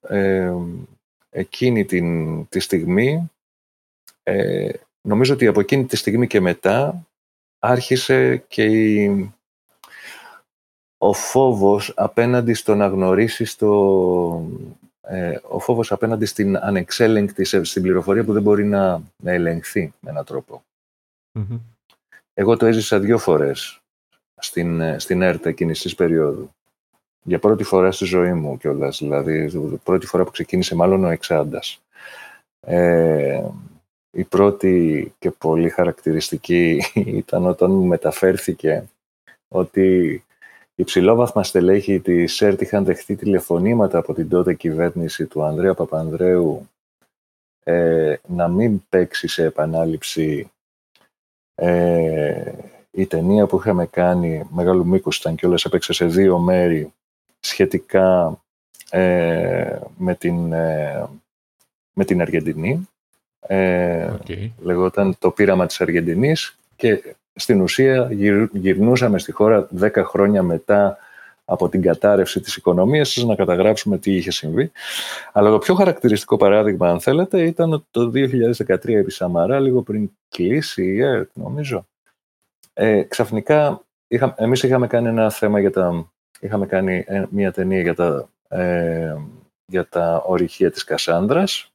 ε, εκείνη την, τη στιγμή, ε, νομίζω ότι από εκείνη τη στιγμή και μετά άρχισε και η, ο φόβος απέναντι στο να γνωρίσεις το, ε, ο φόβος απέναντι στην ανεξέλεγκτη, στην πληροφορία που δεν μπορεί να, να ελεγχθεί με έναν Εγώ το έζησα δύο φορές στην, ε, στην ΕΡΤ εκείνης της περίοδου για πρώτη φορά στη ζωή μου κιόλας. Δηλαδή, πρώτη φορά που ξεκίνησε μάλλον ο Εξάντας. Ε, η πρώτη και πολύ χαρακτηριστική ήταν όταν μου μεταφέρθηκε ότι οι ψηλόβαθμα στελέχη της ΣΕΡΤ είχαν δεχτεί τηλεφωνήματα από την τότε κυβέρνηση του Ανδρέα Παπανδρέου ε, να μην παίξει σε επανάληψη ε, η ταινία που είχαμε κάνει, μεγάλου μήκους ήταν και όλες έπαιξε σε δύο μέρη σχετικά ε, με, την, ε, με την Αργεντινή. Ε, Λεγόταν το πείραμα της Αργεντινής και στην ουσία γυρνούσαμε στη χώρα 10 χρόνια μετά από την κατάρρευση της οικονομίας να καταγράψουμε τι είχε συμβεί. Αλλά το πιο χαρακτηριστικό παράδειγμα, αν θέλετε, ήταν το 2013 επί Σαμαρά, λίγο πριν κλείσει η ΕΡΤ, νομίζω. Ε, ξαφνικά, είχα, εμείς είχαμε κάνει ένα θέμα για τα είχαμε κάνει ε, μια ταινία για τα, ε, για τα ορυχεία της Κασάνδρας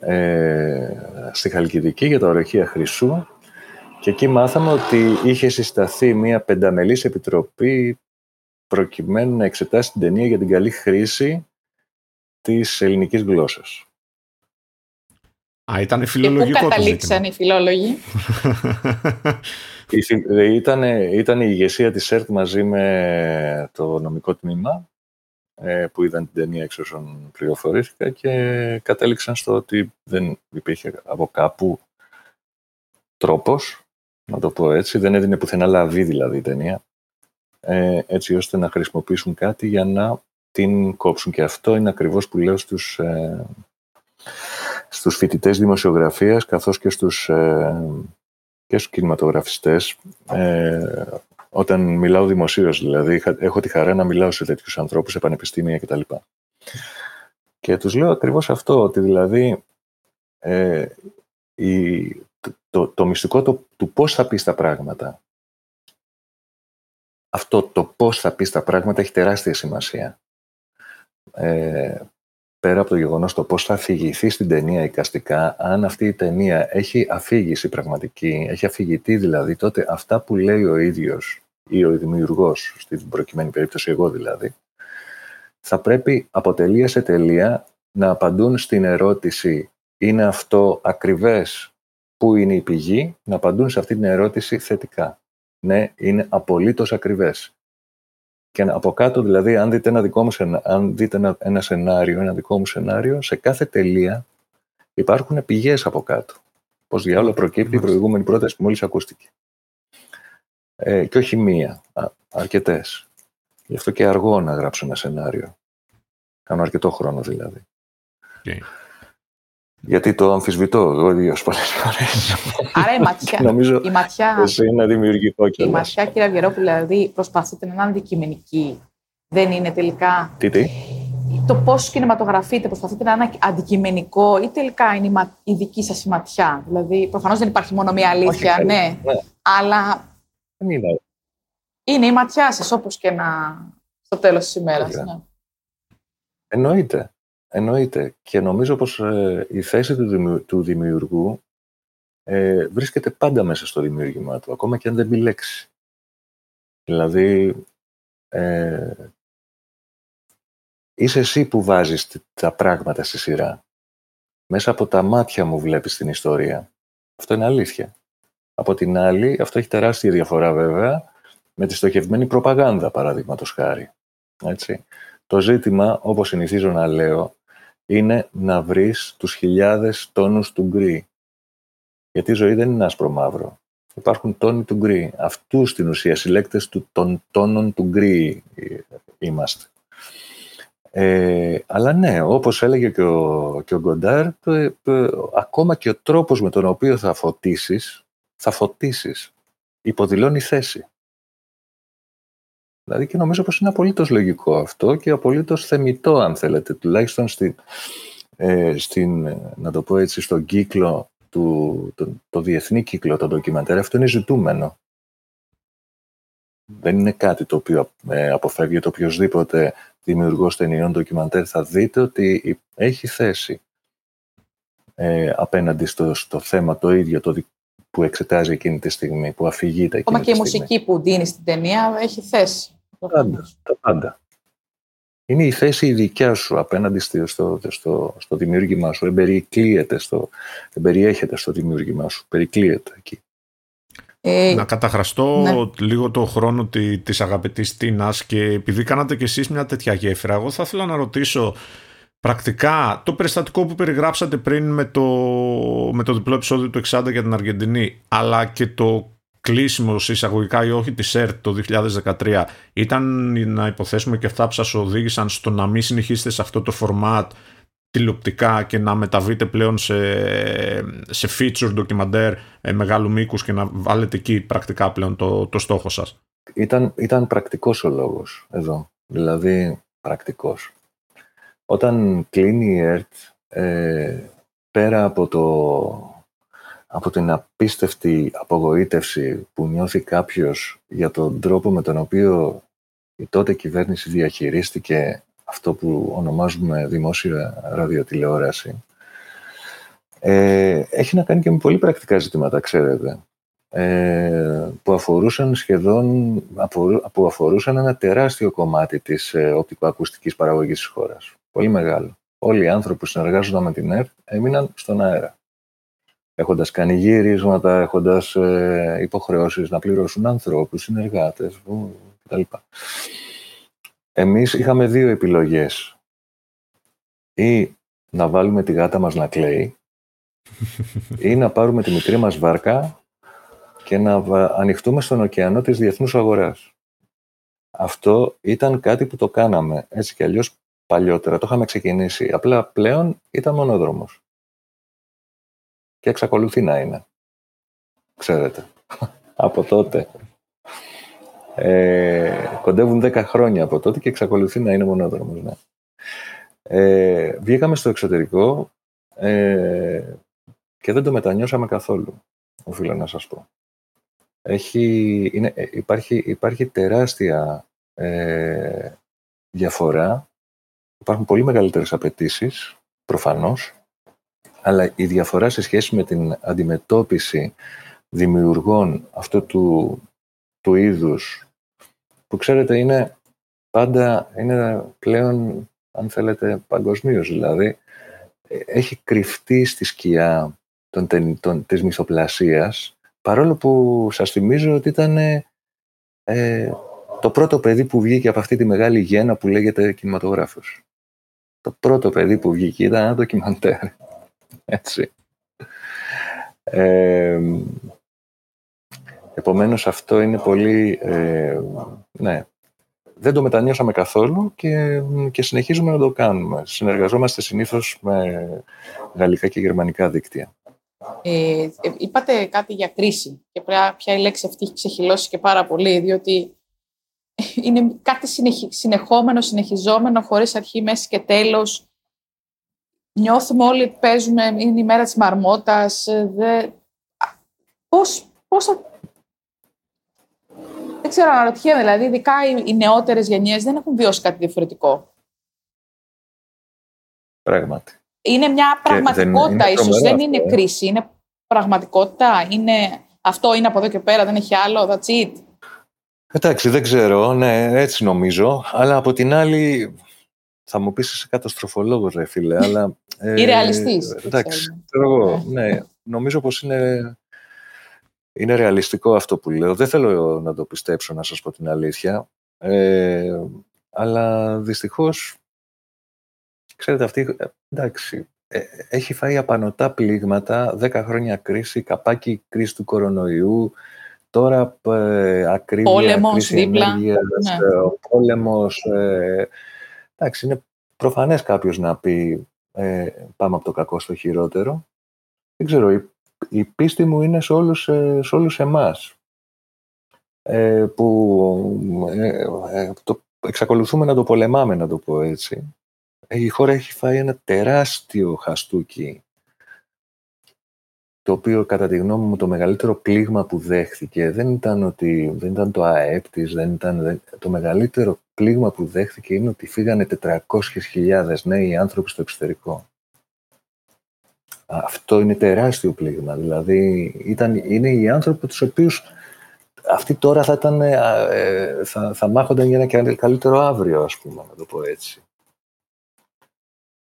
ε, στη Χαλκιδική για τα ορυχεία Χρυσού και εκεί μάθαμε ότι είχε συσταθεί μια πενταμελής επιτροπή προκειμένου να εξετάσει την ταινία για την καλή χρήση της ελληνικής γλώσσας. Α, ήταν φιλολογικό και πού καταλήξαν οι φιλόλογοι; Ήταν, ήταν η ηγεσία της ΕΡΤ μαζί με το νομικό τμήμα ε, που είδαν την ταινία εξ όσων πληροφορήθηκα και κατέληξαν στο ότι δεν υπήρχε από κάπου τρόπος, να το πω έτσι, δεν έδινε πουθενά λαβή δηλαδή η ταινία, ε, έτσι ώστε να χρησιμοποιήσουν κάτι για να την κόψουν. Και αυτό είναι ακριβώς που λέω στους, ε, στους φοιτητές δημοσιογραφίας καθώς και στους και στους κινηματογραφιστές, ε, όταν μιλάω δημοσίως δηλαδή, έχω τη χαρά να μιλάω σε τέτοιους ανθρώπους, σε πανεπιστήμια κτλ. Και τους λέω ακριβώς αυτό, ότι δηλαδή ε, η, το, το, μυστικό το, του πώς θα πεις τα πράγματα, αυτό το πώς θα πεις τα πράγματα έχει τεράστια σημασία. Ε, πέρα από το γεγονός το πώς θα αφηγηθεί στην ταινία εικαστικά, αν αυτή η ταινία έχει αφήγηση πραγματική, έχει αφηγητή δηλαδή, τότε αυτά που λέει ο ίδιος ή ο δημιουργός, στην προκειμένη περίπτωση εγώ δηλαδή, θα πρέπει από τελεία σε τελεία να απαντούν στην ερώτηση είναι αυτό ακριβές, πού είναι η πηγή, να απαντούν σε αυτή την ερώτηση θετικά. Ναι, είναι απολύτως ακριβές. Και από κάτω, δηλαδή, αν δείτε ένα δικό μου αν δείτε ένα, ένα σενάριο, ένα δικό μου σενάριο, σε κάθε τελεία υπάρχουν πηγές από κάτω. Πώς διάλογο προκύπτει η προηγούμενη πρόταση που μόλις ακούστηκε. Ε, και όχι μία, αρκετές. Γι' αυτό και αργό να γράψω ένα σενάριο. Κάνω αρκετό χρόνο δηλαδή. Okay. Γιατί το αμφισβητώ εγώ ίδιος πολλές φορές. Άρα η ματιά. νομίζω η ματιά, εσύ είναι δημιουργικό Η ματιά, κύριε Αυγερόπουλο, δηλαδή προσπαθείτε να είναι αντικειμενική. Δεν είναι τελικά. Τι, τι; Το πώς κινηματογραφείτε, προσπαθείτε να είναι αντικειμενικό ή τελικά είναι η δική σας ματιά. Δηλαδή, προφανώς δεν υπάρχει μόνο μία αλήθεια, ναι, ναι. Αλλά. Δεν είναι. Είναι η ματιά σας, όπως και να. στο τέλος της ημέρας. Ναι. Εννοείται. Εννοείται. Και νομίζω πως ε, η θέση του, δημιουργού ε, βρίσκεται πάντα μέσα στο δημιούργημά του, ακόμα και αν δεν λέξη. Δηλαδή, ε, είσαι εσύ που βάζεις τα πράγματα στη σειρά. Μέσα από τα μάτια μου βλέπεις την ιστορία. Αυτό είναι αλήθεια. Από την άλλη, αυτό έχει τεράστια διαφορά βέβαια, με τη στοχευμένη προπαγάνδα, παραδείγματος χάρη. Έτσι. Το ζήτημα, όπως συνηθίζω να λέω, είναι να βρεις τους χιλιάδες τόνους του γκρι. Γιατί η ζωή δεν είναι άσπρο-μαύρο. Υπάρχουν τόνοι του γκρι. Αυτού στην ουσία συλλέκτες του, των τόνων του γκρι είμαστε. Ε, αλλά ναι, όπως έλεγε και ο, και ο Γκοντάρ, ακόμα και ο τρόπος με τον οποίο θα φωτίσεις, θα φωτίσεις. Υποδηλώνει θέση. Δηλαδή και νομίζω πως είναι απολύτως λογικό αυτό και απολύτως θεμητό αν θέλετε, τουλάχιστον στην, ε, στην να το πω έτσι, στον κύκλο, του, το, το διεθνή κύκλο των ντοκιμαντέρ, αυτό είναι ζητούμενο. Δεν είναι κάτι το οποίο ε, αποφεύγει το οποιοδήποτε δημιουργός ταινιών ντοκιμαντέρ θα δείτε ότι έχει θέση ε, απέναντι στο, στο θέμα το ίδιο το, που εξετάζει εκείνη τη στιγμή, που αφηγείται εκείνη Ακόμα και η μουσική που δίνει στην ταινία έχει θέση. Τα πάντα, τα πάντα. Είναι η θέση η δικιά σου απέναντι στο, στο, στο, στο δημιούργημά σου. Εμπερικλείεται στο, εμπεριέχεται στο δημιούργημά σου. Περικλείεται εκεί. Ε, να καταχραστώ ναι. λίγο το χρόνο τη, της αγαπητής Τίνας και επειδή κάνατε κι εσείς μια τέτοια γέφυρα, εγώ θα ήθελα να ρωτήσω πρακτικά το περιστατικό που περιγράψατε πριν με το, με το διπλό επεισόδιο του 60 για την Αργεντινή αλλά και το κλείσιμος εισαγωγικά ή όχι της ΕΡΤ το 2013 ήταν να υποθέσουμε και αυτά που σας οδήγησαν στο να μην συνεχίσετε σε αυτό το format τηλεοπτικά και να μεταβείτε πλέον σε, σε feature ντοκιμαντέρ ε, μεγάλου μήκους και να βάλετε εκεί πρακτικά πλέον το, το στόχο σας. Ήταν, ήταν πρακτικός ο λόγος εδώ, δηλαδή πρακτικός. Όταν κλείνει η ΕΡΤ, ε, πέρα από το από την απίστευτη απογοήτευση που νιώθει κάποιος για τον τρόπο με τον οποίο η τότε κυβέρνηση διαχειρίστηκε αυτό που ονομάζουμε δημόσια ραδιοτηλεόραση, ε, έχει να κάνει και με πολύ πρακτικά ζητήματα, ξέρετε, ε, που αφορούσαν σχεδόν που αφορούσαν ένα τεράστιο κομμάτι της ε, οπτικοακουστικής παραγωγής της χώρας. Πολύ μεγάλο. Όλοι οι άνθρωποι που συνεργάζονταν με την ΕΡΤ έμειναν στον αέρα έχοντας κάνει γυρίσματα, έχοντας ε, υποχρεώσεις να πληρώσουν ανθρώπους, συνεργάτες κτλ. Εμείς είχαμε δύο επιλογές. Ή να βάλουμε τη γάτα μας να κλαίει ή να πάρουμε τη μικρή μας βάρκα και να ανοιχτούμε στον ωκεανό της διεθνούς αγοράς. Αυτό ήταν κάτι που το κάναμε έτσι κι αλλιώς παλιότερα. Το είχαμε ξεκινήσει. Απλά πλέον ήταν μονόδρομος και εξακολουθεί να είναι. Ξέρετε, από τότε. Ε, κοντεύουν 10 χρόνια από τότε και εξακολουθεί να είναι μονόδρομος. Ναι. Ε, βγήκαμε στο εξωτερικό ε, και δεν το μετανιώσαμε καθόλου, οφείλω να σας πω. Έχει, είναι, ε, υπάρχει, υπάρχει τεράστια ε, διαφορά. Υπάρχουν πολύ μεγαλύτερες απαιτήσεις, προφανώς, αλλά η διαφορά σε σχέση με την αντιμετώπιση δημιουργών αυτού του, του είδους, που ξέρετε είναι πάντα είναι πλέον, αν θέλετε, παγκοσμίως δηλαδή, ε, έχει κρυφτεί στη σκιά των, των, της μυθοπλασίας, παρόλο που σας θυμίζω ότι ήταν ε, το πρώτο παιδί που βγήκε από αυτή τη μεγάλη γέννα που λέγεται κινηματογράφος. Το πρώτο παιδί που βγήκε ήταν ένα ντοκιμαντέρ. Έτσι. Ε, επομένως αυτό είναι πολύ... Ε, ναι, δεν το μετανιώσαμε καθόλου και, και συνεχίζουμε να το κάνουμε. Συνεργαζόμαστε συνήθως με γαλλικά και γερμανικά δίκτυα. Ε, ε είπατε κάτι για κρίση και πια η λέξη αυτή έχει ξεχυλώσει και πάρα πολύ, διότι είναι κάτι συνεχόμενο, συνεχιζόμενο, χωρίς αρχή, μέση και τέλος. Νιώθουμε όλοι ότι παίζουμε, είναι η μέρα της μαρμότας. Ε, δε... Πώς, πώς Δεν ξέρω, αναρωτιέμαι, δηλαδή, ειδικά οι, νεότερες γενιές δεν έχουν βιώσει κάτι διαφορετικό. Πράγματι. Είναι μια πραγματικότητα, ίσως ίσως, δεν είναι ε. κρίση, είναι πραγματικότητα, είναι... αυτό είναι από εδώ και πέρα, δεν έχει άλλο, that's it. Εντάξει, δεν ξέρω, ναι, έτσι νομίζω. Αλλά από την άλλη, θα μου πεις είσαι καταστροφολόγος, ρε φίλε, αλλά... *laughs* Ε, Ή ρεαλιστής. Εντάξει, εγώ, ναι. ναι, νομίζω πως είναι, είναι ρεαλιστικό αυτό που λέω. Δεν θέλω να το πιστέψω, να σας πω την αλήθεια. Ε, αλλά δυστυχώς, ξέρετε, αυτή, εντάξει, ε, έχει φάει απανοτά πλήγματα, 10 χρόνια κρίση, καπάκι κρίση του κορονοϊού, Τώρα ε, ακρίβεια, πόλεμος, κρίση δίπλα. Ενέργειας, ναι. Ε, ο πόλεμος. Ε, εντάξει, είναι προφανές κάποιος να πει ε, πάμε από το κακό στο χειρότερο. Δεν ξέρω, η, η πίστη μου είναι σε όλους, ε, σε όλους εμάς. Ε, που ε, το, εξακολουθούμε να το πολεμάμε, να το πω έτσι. Η χώρα έχει φάει ένα τεράστιο χαστούκι το οποίο κατά τη γνώμη μου το μεγαλύτερο πλήγμα που δέχθηκε δεν ήταν, ότι, δεν ήταν το ΑΕΠ της, δεν ήταν, το μεγαλύτερο πλήγμα που δέχθηκε είναι ότι φύγανε 400.000 νέοι άνθρωποι στο εξωτερικό. Αυτό είναι τεράστιο πλήγμα. Δηλαδή ήταν, είναι οι άνθρωποι τους οποίους αυτοί τώρα θα, ήταν, ε, θα, θα μάχονταν για ένα καλύτερο αύριο, ας πούμε, να το πω έτσι.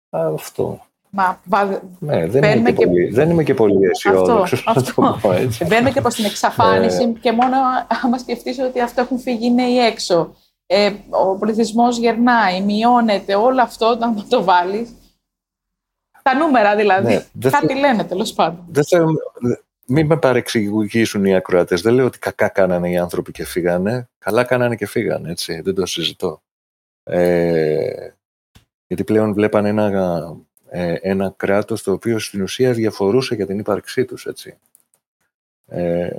Αυτό. Μα, ναι, δεν, είμαι και, πολύ, δεν είμαι και πολύ αισιόδοξος. να το πω έτσι. Μπαίνουμε και προς την εξαφάνιση ε. και μόνο άμα σκεφτείς ότι αυτό έχουν φύγει οι νέοι έξω. Ε, ο πληθυσμός γερνάει, μειώνεται, όλο αυτό όταν το βάλεις. Τα νούμερα δηλαδή. Ναι, Κάτι λένε τέλος πάντων. Δεν μην με παρεξηγήσουν οι ακροατές. Δεν λέω ότι κακά κάνανε οι άνθρωποι και φύγανε. Καλά κάνανε και φύγανε, έτσι. Δεν το συζητώ. Ε, γιατί πλέον βλέπανε ένα ε, ένα κράτος το οποίο στην ουσία διαφορούσε για την ύπαρξή τους, έτσι. Ε,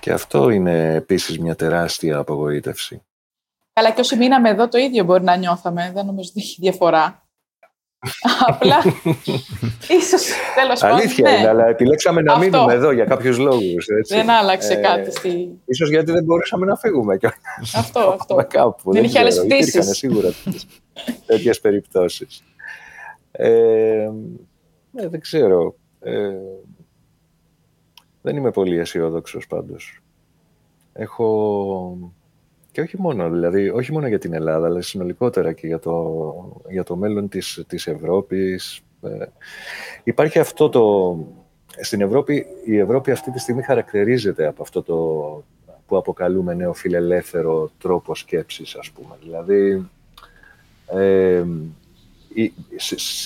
και αυτό είναι επίσης μια τεράστια απογοήτευση. Καλά και όσοι μείναμε εδώ το ίδιο μπορεί να νιώθαμε, δεν νομίζω ότι έχει διαφορά. *laughs* Απλά, ίσως τέλος πάντων. Αλήθεια ναι. είναι, αλλά επιλέξαμε να μείνουμε εδώ για κάποιους λόγους. Έτσι. Δεν άλλαξε ε, κάτι. Στη... Ίσως γιατί δεν μπορούσαμε να φύγουμε. Αυτό, αυτό. Κάπου, δεν, δεν είχε άλλες πτήσεις. Υπήρχαν σίγουρα τέτοιες περιπτώσεις. Ε, ε, δεν ξέρω. Ε, δεν είμαι πολύ αισιόδοξος πάντως. Έχω... Και όχι μόνο, δηλαδή, όχι μόνο για την Ελλάδα, αλλά συνολικότερα και για το, για το μέλλον της, της Ευρώπης. Ε, υπάρχει αυτό το... Στην Ευρώπη, η Ευρώπη αυτή τη στιγμή χαρακτηρίζεται από αυτό το που αποκαλούμε νεοφιλελεύθερο τρόπο σκέψης, ας πούμε. Δηλαδή, ε,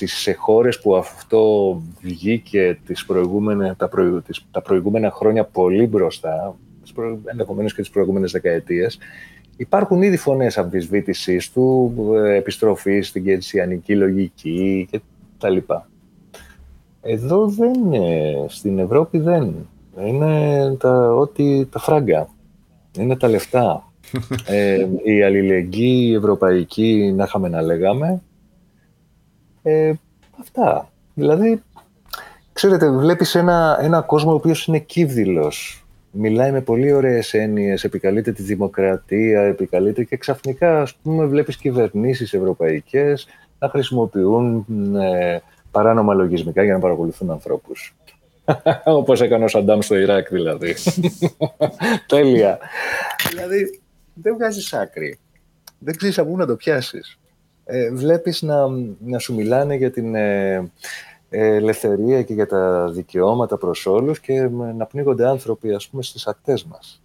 σε χώρες που αυτό βγήκε τις προηγούμενες, τα, τις, τα προηγούμενα χρόνια πολύ μπροστά, ενδεχομένως και τις προηγούμενες δεκαετίες, υπάρχουν ήδη φωνές αμφισβήτησής του, επιστροφής στην κετσιανική λογική κτλ. Εδώ δεν είναι, στην Ευρώπη δεν. Είναι τα, ό,τι, τα φράγκα. Είναι τα λεφτά. *laughs* ε, η αλληλεγγύη ευρωπαϊκή, να είχαμε να λέγαμε, ε, αυτά. Δηλαδή, ξέρετε, βλέπεις ένα, ένα κόσμο ο οποίος είναι κύβδηλος. Μιλάει με πολύ ωραίες έννοιες, επικαλείται τη δημοκρατία, επικαλείται και ξαφνικά, ας πούμε, βλέπεις κυβερνήσεις ευρωπαϊκές να χρησιμοποιούν ε, παράνομα λογισμικά για να παρακολουθούν ανθρώπους. *laughs* Όπως έκανε ο Σαντάμ στο Ιράκ, δηλαδή. *laughs* Τέλεια. δηλαδή, δεν βγάζεις άκρη. δεν ξέρεις από πού να το πιάσεις. Ε, βλέπεις να, να σου μιλάνε για την ε, ελευθερία και για τα δικαιώματα προς όλους και να πνίγονται άνθρωποι, ας πούμε, στις ακτές μας.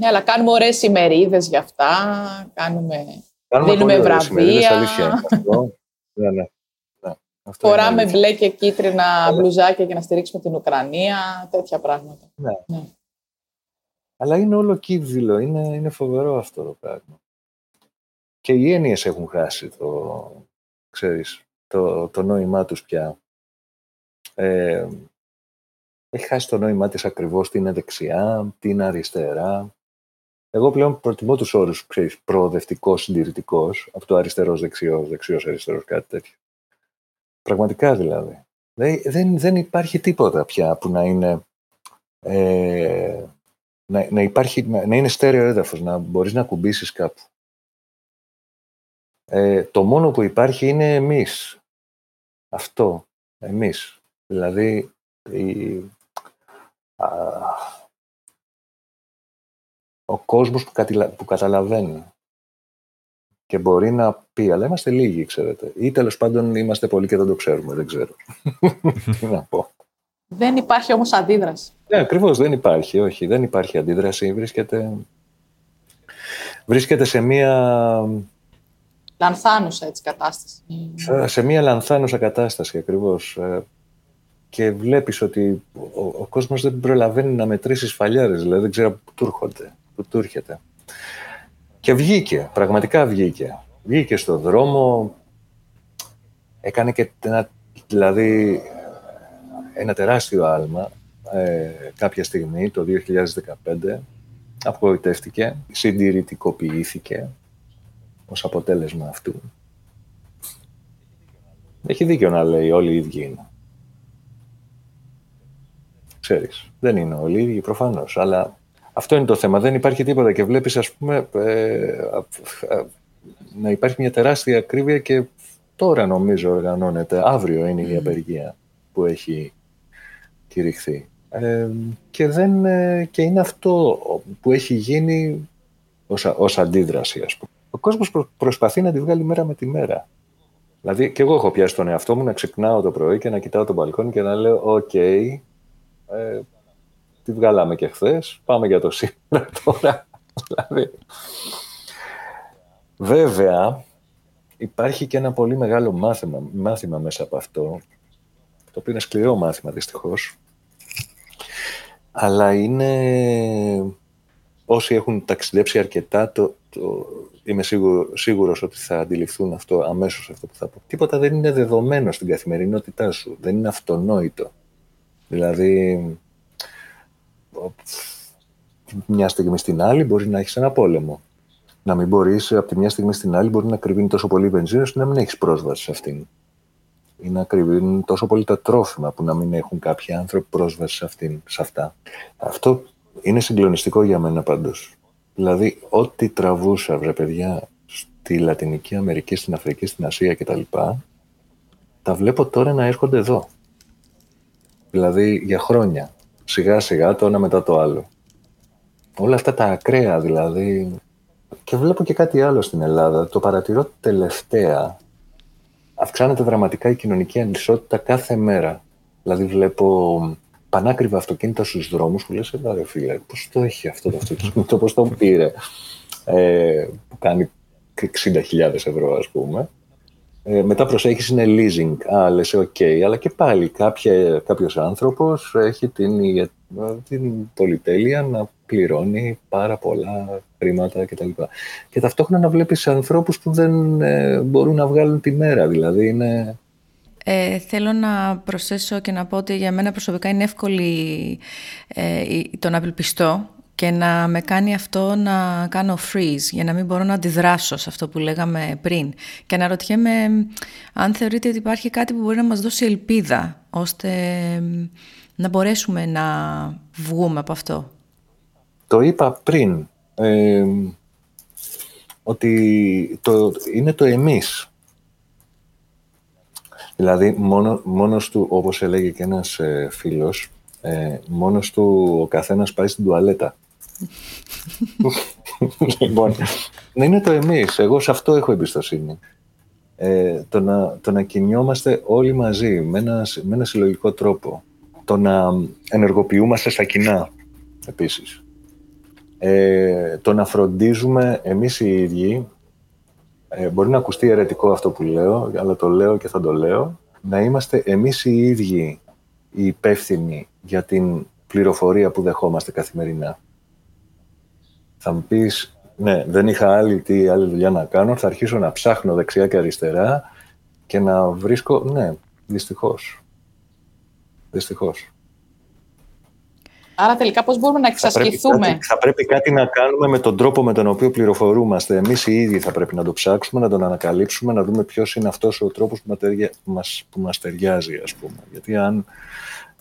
Ναι, αλλά κάνουμε ωραίες ημερίδες για αυτά, κάνουμε... κάνουμε δίνουμε βραβεία. αλήθεια αυτό. *laughs* ναι, ναι. Αυτό Φοράμε μπλε και κίτρινα μπλουζάκια για να στηρίξουμε την Ουκρανία, τέτοια πράγματα. Ναι. ναι. Αλλά είναι όλο κύβδηλο, είναι, είναι φοβερό αυτό το πράγμα. Και οι έννοιες έχουν χάσει το, ξέρεις, το, το νόημά τους πια. Ε, έχει χάσει το νόημά της ακριβώς τι είναι δεξιά, τι είναι αριστερά. Εγώ πλέον προτιμώ τους όρους, ξέρεις, προοδευτικός, συντηρητικός, από το αριστερός, δεξιός, δεξιός, αριστερός, κάτι τέτοιο. Πραγματικά δηλαδή. Δεν, δεν υπάρχει τίποτα πια που να είναι ε, να, να, υπάρχει, να είναι στέρεο έδαφος, να μπορείς να κουμπίσεις κάπου. Ε, το μόνο που υπάρχει είναι εμείς. Αυτό. Εμείς. Δηλαδή, η, α, ο κόσμος που, που καταλαβαίνει και μπορεί να πει, αλλά είμαστε λίγοι, ξέρετε. Ή τέλος πάντων είμαστε πολλοί και δεν το ξέρουμε, δεν ξέρω. *laughs* Τι να πω. Δεν υπάρχει όμως αντίδραση. Ναι, ακριβώς δεν υπάρχει, όχι. Δεν υπάρχει αντίδραση. Βρίσκεται, βρίσκεται σε μία... Λανθάνουσα έτσι κατάσταση. Σε μία λανθάνουσα κατάσταση ακριβώς. Ε, και βλέπεις ότι ο, ο κόσμος δεν προλαβαίνει να μετρήσει σφαλιάρες, δηλαδή δεν ξέρω πού του έρχονται, πού του έρχεται. Και βγήκε, πραγματικά βγήκε. Βγήκε στο δρόμο, έκανε και ένα, δηλαδή ένα τεράστιο άλμα ε, κάποια στιγμή, το 2015, απογοητεύτηκε, συντηρητικοποιήθηκε ως αποτέλεσμα αυτού. Έχει δίκιο να λέει όλοι οι ίδιοι είναι. Ξέρεις, δεν είναι όλοι οι ίδιοι προφανώς, αλλά αυτό είναι το θέμα. Δεν υπάρχει τίποτα και βλέπεις, ας πούμε, ε, να υπάρχει μια τεράστια ακρίβεια και τώρα νομίζω οργανώνεται. Αύριο είναι η απεργία που έχει κηρυχθεί. Ε, και, δεν, ε, και είναι αυτό που έχει γίνει ως, ως αντίδραση, ας πούμε. Ο κόσμος προσπαθεί να τη βγάλει μέρα με τη μέρα. Δηλαδή, και εγώ έχω πιάσει τον εαυτό μου να ξυπνάω το πρωί και να κοιτάω τον μπαλκόνι και να λέω «ΟΚ, ε, τη βγάλαμε και χθες, πάμε για το σήμερα *laughs* τώρα». δηλαδή, βέβαια, υπάρχει και ένα πολύ μεγάλο μάθημα, μάθημα μέσα από αυτό, το οποίο είναι σκληρό μάθημα δυστυχώς, αλλά είναι... Όσοι έχουν ταξιδέψει αρκετά, το, το, είμαι σίγουρο, σίγουρος ότι θα αντιληφθούν αυτό αμέσως αυτό που θα πω. Τίποτα δεν είναι δεδομένο στην καθημερινότητά σου. Δεν είναι αυτονόητο. Δηλαδή, μια στιγμή στην άλλη μπορεί να έχεις ένα πόλεμο. Να μην μπορείς, από τη μια στιγμή στην άλλη μπορεί να κρυβίνει τόσο πολύ βενζίνη, ώστε να μην έχεις πρόσβαση σε αυτήν ή να κρυβίνουν τόσο πολύ τα τρόφιμα που να μην έχουν κάποιοι άνθρωποι πρόσβαση σε, αυτήν, σε αυτά. Αυτό είναι συγκλονιστικό για μένα πάντως. Δηλαδή, ό,τι τραβούσα, βρε παιδιά, στη Λατινική Αμερική, στην Αφρική, στην Ασία κτλ. Τα βλέπω τώρα να έρχονται εδώ. Δηλαδή, για χρόνια. Σιγά σιγά το ένα μετά το άλλο. Όλα αυτά τα ακραία δηλαδή. Και βλέπω και κάτι άλλο στην Ελλάδα. Το παρατηρώ τελευταία αυξάνεται δραματικά η κοινωνική ανισότητα κάθε μέρα. Δηλαδή βλέπω πανάκριβα αυτοκίνητα στους δρόμους που λες, ρε φίλε, πώς το έχει αυτό το αυτοκίνητο, πώς τον πήρε, ε, που κάνει 60.000 ευρώ ας πούμε. Ε, μετά προσέχεις είναι leasing, α, λες, οκ, αλλά και πάλι κάποια, κάποιος άνθρωπος έχει την, την πολυτέλεια να πληρώνει πάρα πολλά χρήματα κτλ. Και ταυτόχρονα να βλέπεις ανθρώπους που δεν ε, μπορούν να βγάλουν τη μέρα, δηλαδή είναι... Ε, θέλω να προσθέσω και να πω ότι για μένα προσωπικά είναι εύκολη ε, το να απελπιστώ και να με κάνει αυτό να κάνω freeze για να μην μπορώ να αντιδράσω σε αυτό που λέγαμε πριν. Και να ρωτιέμαι αν θεωρείτε ότι υπάρχει κάτι που μπορεί να μας δώσει ελπίδα ώστε να μπορέσουμε να βγούμε από αυτό. Το είπα πριν, ε, ότι το, είναι το εμείς. Δηλαδή, μόνο, μόνος του, όπως έλεγε και ένας ε, φίλος, ε, μόνος του ο καθένας πάει στην τουαλέτα. *laughs* λοιπόν, είναι το εμείς. Εγώ σε αυτό έχω εμπιστοσύνη. Ε, το, να, το να κινιόμαστε όλοι μαζί με ένα, με ένα συλλογικό τρόπο. Το να ενεργοποιούμαστε στα κοινά, επίσης. Ε, το να φροντίζουμε εμείς οι ίδιοι, ε, μπορεί να ακουστεί αιρετικό αυτό που λέω, αλλά το λέω και θα το λέω, να είμαστε εμείς οι ίδιοι οι υπεύθυνοι για την πληροφορία που δεχόμαστε καθημερινά. Θα μου πεις, ναι, δεν είχα άλλη, τι, άλλη δουλειά να κάνω, θα αρχίσω να ψάχνω δεξιά και αριστερά και να βρίσκω, ναι, δυστυχώς. Δυστυχώς. Άρα τελικά πώς μπορούμε να εξασκηθούμε. Θα πρέπει, θα πρέπει κάτι να κάνουμε με τον τρόπο με τον οποίο πληροφορούμαστε. Εμείς οι ίδιοι θα πρέπει να το ψάξουμε, να τον ανακαλύψουμε, να δούμε ποιος είναι αυτός ο τρόπος που, μας, που μας ταιριάζει, ας πούμε. Γιατί αν